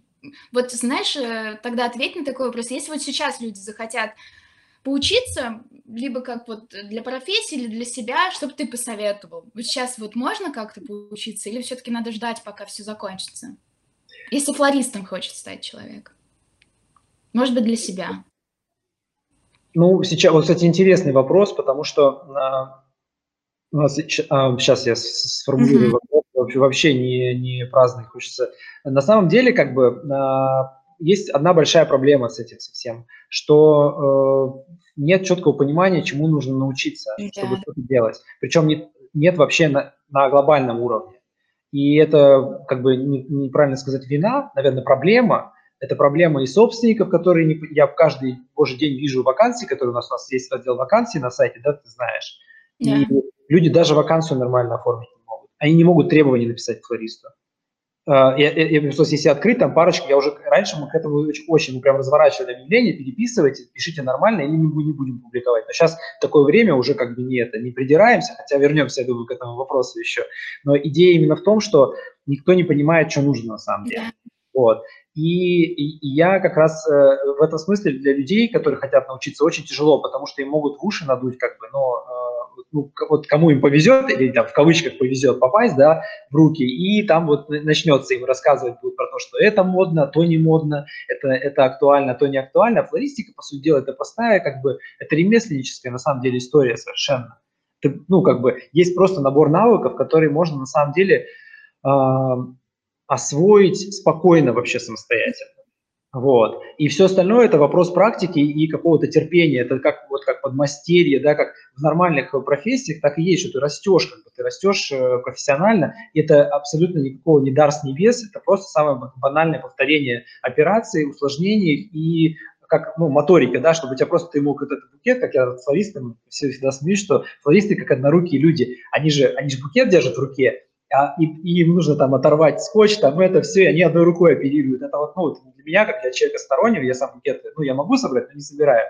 Speaker 2: вот знаешь, э, тогда ответь на такой вопрос, если вот сейчас люди захотят поучиться, либо как вот для профессии или для себя, что бы ты посоветовал? Вот сейчас вот можно как-то поучиться или все-таки надо ждать, пока все закончится? Если флористом хочет стать человек. Может быть, для себя.
Speaker 3: Ну, сейчас, вот, кстати, интересный вопрос, потому что У нас, сейчас я сформулирую mm-hmm. вопрос, вообще, вообще не, не праздный хочется. На самом деле, как бы, а, есть одна большая проблема с этим совсем, что э, нет четкого понимания, чему нужно научиться, yeah. чтобы что-то делать. Причем нет, нет вообще на, на глобальном уровне. И это, как бы, не, неправильно сказать, вина, наверное, проблема. Это проблема и собственников, которые не, я каждый божий день вижу вакансии, которые у нас, у нас есть раздел вакансий на сайте, да, ты знаешь. Yeah. И люди даже вакансию нормально оформить не могут. Они не могут требования написать флористу. А, я, я, я если открыть там парочку, я уже раньше мы к этому очень, очень мы прям разворачивали объявление, переписывайте, пишите нормально или не, не будем публиковать. Но сейчас такое время уже как бы не это, не придираемся, хотя вернемся, я думаю, к этому вопросу еще. Но идея именно в том, что никто не понимает, что нужно на самом деле. Вот. И, я как раз э, в этом смысле для людей, которые хотят научиться, очень тяжело, потому что им могут в уши надуть, как бы, но э, ну, вот кому им повезет, или там в кавычках повезет попасть, да, в руки, и там вот начнется им рассказывать будет про то, что это модно, то не модно, это, это актуально, то не актуально. Флористика, по сути дела, это простая, как бы, это ремесленническая, на самом деле, история совершенно. Ты, ну, как бы, есть просто набор навыков, которые можно, на самом деле, э, освоить спокойно вообще самостоятельно. Вот. И все остальное – это вопрос практики и какого-то терпения. Это как, вот как подмастерье, да, как в нормальных профессиях, так и есть, что ты растешь, как бы ты растешь э, профессионально. Это абсолютно никакого не дар с небес, это просто самое банальное повторение операций, усложнений и как ну, моторика, да, чтобы у тебя просто ты мог этот букет, как я флористам все всегда смеюсь, что флористы как однорукие люди, они же, они же букет держат в руке, а, и, и им нужно там оторвать скотч, там это все, и они одной рукой оперируют. Это вот, ну, для меня, как для человека стороннего, я сам букеты, ну, я могу собрать, но не собираю.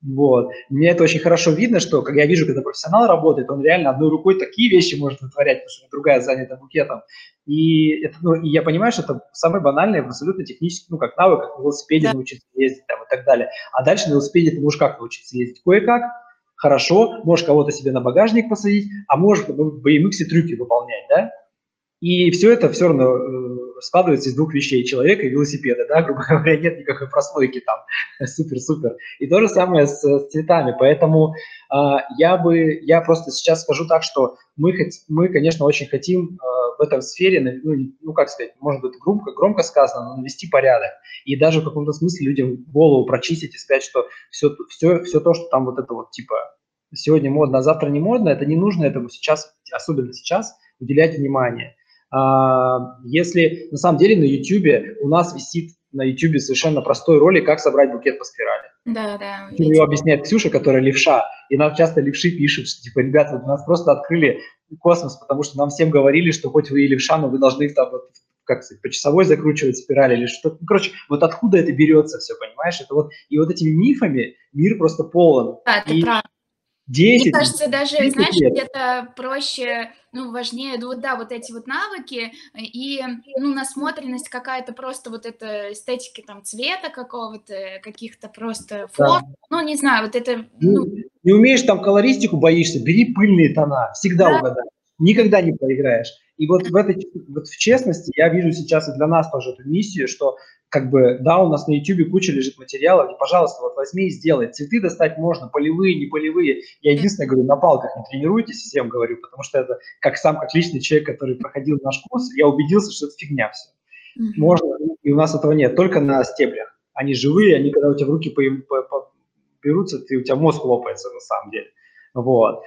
Speaker 3: Вот. Мне это очень хорошо видно, что, как я вижу, когда профессионал работает, он реально одной рукой такие вещи может вытворять, потому что другая занята букетом. И, это, ну, и я понимаю, что это самый банальный, абсолютно технический, ну, как навык, как на велосипеде да. научиться ездить там, и так далее. А дальше на велосипеде ты можешь как научиться ездить? Кое-как, хорошо, можешь кого-то себе на багажник посадить, а можешь в BMX трюки выполнять, да? И все это все равно э, складывается из двух вещей, человека и велосипеда, да, [LAUGHS] грубо говоря, нет никакой прослойки там, [LAUGHS] супер-супер. И то же самое с, с цветами, поэтому э, я бы, я просто сейчас скажу так, что мы, мы конечно, очень хотим э, в этой сфере, ну, ну, как сказать, может быть, громко, громко сказано, но навести порядок. И даже в каком-то смысле людям голову прочистить и сказать, что все, все, все то, что там вот это вот, типа, сегодня модно, а завтра не модно, это не нужно этому сейчас, особенно сейчас, уделять внимание. А, если на самом деле на YouTube у нас висит на YouTube совершенно простой ролик, как собрать букет по спирали.
Speaker 2: Да, да.
Speaker 3: Его объясняет Ксюша, которая левша, и нам часто левши пишут, что типа, ребята, вот нас просто открыли космос, потому что нам всем говорили, что хоть вы и левша, но вы должны там вот как сказать, по часовой закручивать спираль или что-то. Ну, короче, вот откуда это берется все, понимаешь? Это вот, и вот этими мифами мир просто полон.
Speaker 2: Да, ты прав.
Speaker 3: 10,
Speaker 2: Мне кажется, даже, знаешь, где-то проще, ну, важнее, ну, вот, да, вот эти вот навыки и, ну, насмотренность какая-то просто вот эта эстетики там цвета какого-то, каких-то просто форм, да. ну, не знаю, вот это...
Speaker 3: Ну... Не, не умеешь там колористику, боишься, бери пыльные тона, всегда да. угадай, никогда не проиграешь. И вот в этой, вот в честности я вижу сейчас и для нас тоже эту миссию, что как бы, да, у нас на YouTube куча лежит материалов, и, пожалуйста, вот возьми и сделай. Цветы достать можно, полевые, не полевые. Я единственное говорю, на палках не тренируйтесь, всем говорю, потому что это как сам, как личный человек, который проходил наш курс, я убедился, что это фигня все. Можно, и у нас этого нет, только на стеблях. Они живые, они когда у тебя в руки по, по, по, берутся, ты, у тебя мозг лопается на самом деле. Вот.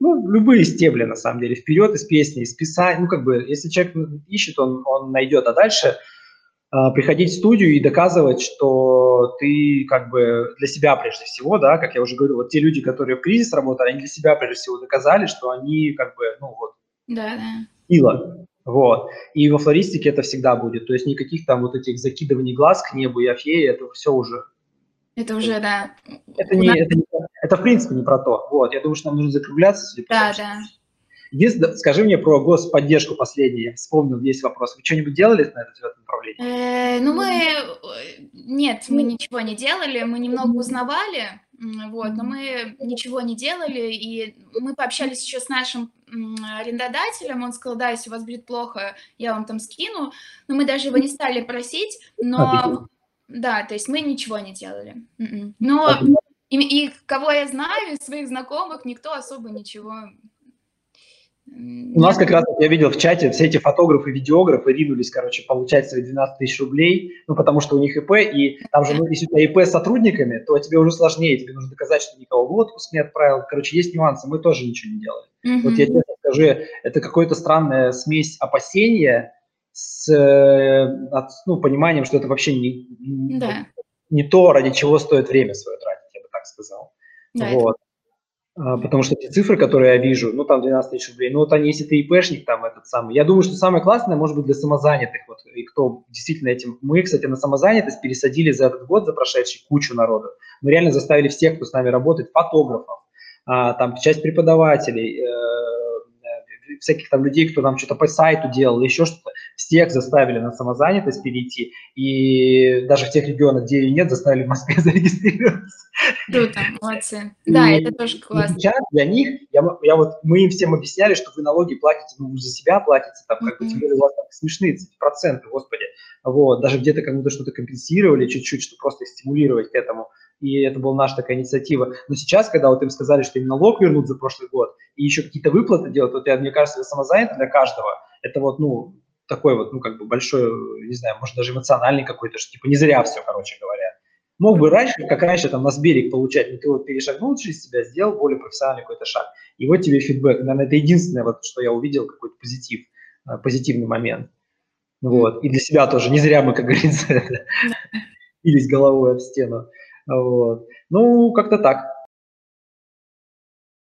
Speaker 3: Ну, любые стебли, на самом деле, вперед из песни, из писания, ну, как бы, если человек ищет, он, он найдет, а дальше а, приходить в студию и доказывать, что ты как бы для себя прежде всего, да, как я уже говорил, вот те люди, которые в кризис работали, они для себя прежде всего доказали, что они как бы, ну вот,
Speaker 2: да, да.
Speaker 3: сила, вот. И во флористике это всегда будет, то есть никаких там вот этих закидываний глаз к небу и афеи, это все уже.
Speaker 2: Это уже, да.
Speaker 3: Это, не, это, не, это в принципе не про то. Вот, я думаю, что нам нужно закругляться.
Speaker 2: Судя по да, да.
Speaker 3: Единственное, скажи мне про господдержку последний. Я вспомнил, есть вопрос. Вы что-нибудь делали на это, в этом направлении?
Speaker 2: Э, ну, мы... Э, нет, мы ничего не делали. Мы немного узнавали, вот, но мы ничего не делали. И мы пообщались еще с нашим арендодателем. Он сказал, да, если у вас будет плохо, я вам там скину. Но мы даже его не стали просить. Но... Да, то есть мы ничего не делали. М-м. Но... И, и кого я знаю из своих знакомых, никто особо ничего
Speaker 3: У нас как раз, я видел в чате, все эти фотографы, видеографы ринулись, короче, получать свои 12 тысяч рублей, ну, потому что у них ИП, и там же, ну, если у тебя ИП с сотрудниками, то тебе уже сложнее, тебе нужно доказать, что никого в отпуск не отправил. Короче, есть нюансы, мы тоже ничего не делаем. Mm-hmm. Вот я тебе скажу, это какая-то странная смесь опасения с от, ну, пониманием, что это вообще не, да. не то, ради чего стоит время свое тратить, сказал. Да, вот. А, потому что те цифры, которые я вижу, ну, там 12 тысяч рублей, ну, вот они, если ты ИПшник, там, этот самый, я думаю, что самое классное, может быть, для самозанятых, вот, и кто действительно этим, мы, кстати, на самозанятость пересадили за этот год, за прошедший, кучу народу, мы реально заставили всех, кто с нами работает, фотографов, а, там, часть преподавателей, э, всяких там людей, кто там что-то по сайту делал, еще что-то, всех заставили на самозанятость перейти, и даже в тех регионах, где ее нет, заставили в Москве [LAUGHS] зарегистрироваться.
Speaker 2: Круто, молодцы. Да, и, это тоже классно.
Speaker 3: Сейчас для них, я, я вот, мы им всем объясняли, что вы налоги платите, ну, за себя платите, там, как бы, mm-hmm. у вас там смешные проценты, господи. Вот, даже где-то кому-то что-то компенсировали чуть-чуть, чтобы просто стимулировать к этому и это была наша такая инициатива. Но сейчас, когда вот им сказали, что им налог вернут за прошлый год, и еще какие-то выплаты делать, вот я, мне кажется, для самозанятых, для каждого, это вот, ну, такой вот, ну, как бы большой, не знаю, может, даже эмоциональный какой-то, что, типа, не зря все, короче говоря. Мог бы раньше, как раньше, там, на Сберег получать, но ты вот перешагнул через себя, сделал более профессиональный какой-то шаг. И вот тебе фидбэк. Наверное, это единственное, вот, что я увидел, какой-то позитив, э, позитивный момент. Вот. И для себя тоже. Не зря мы, как говорится, [LAUGHS] бились головой об стену. Вот. Ну, как-то так.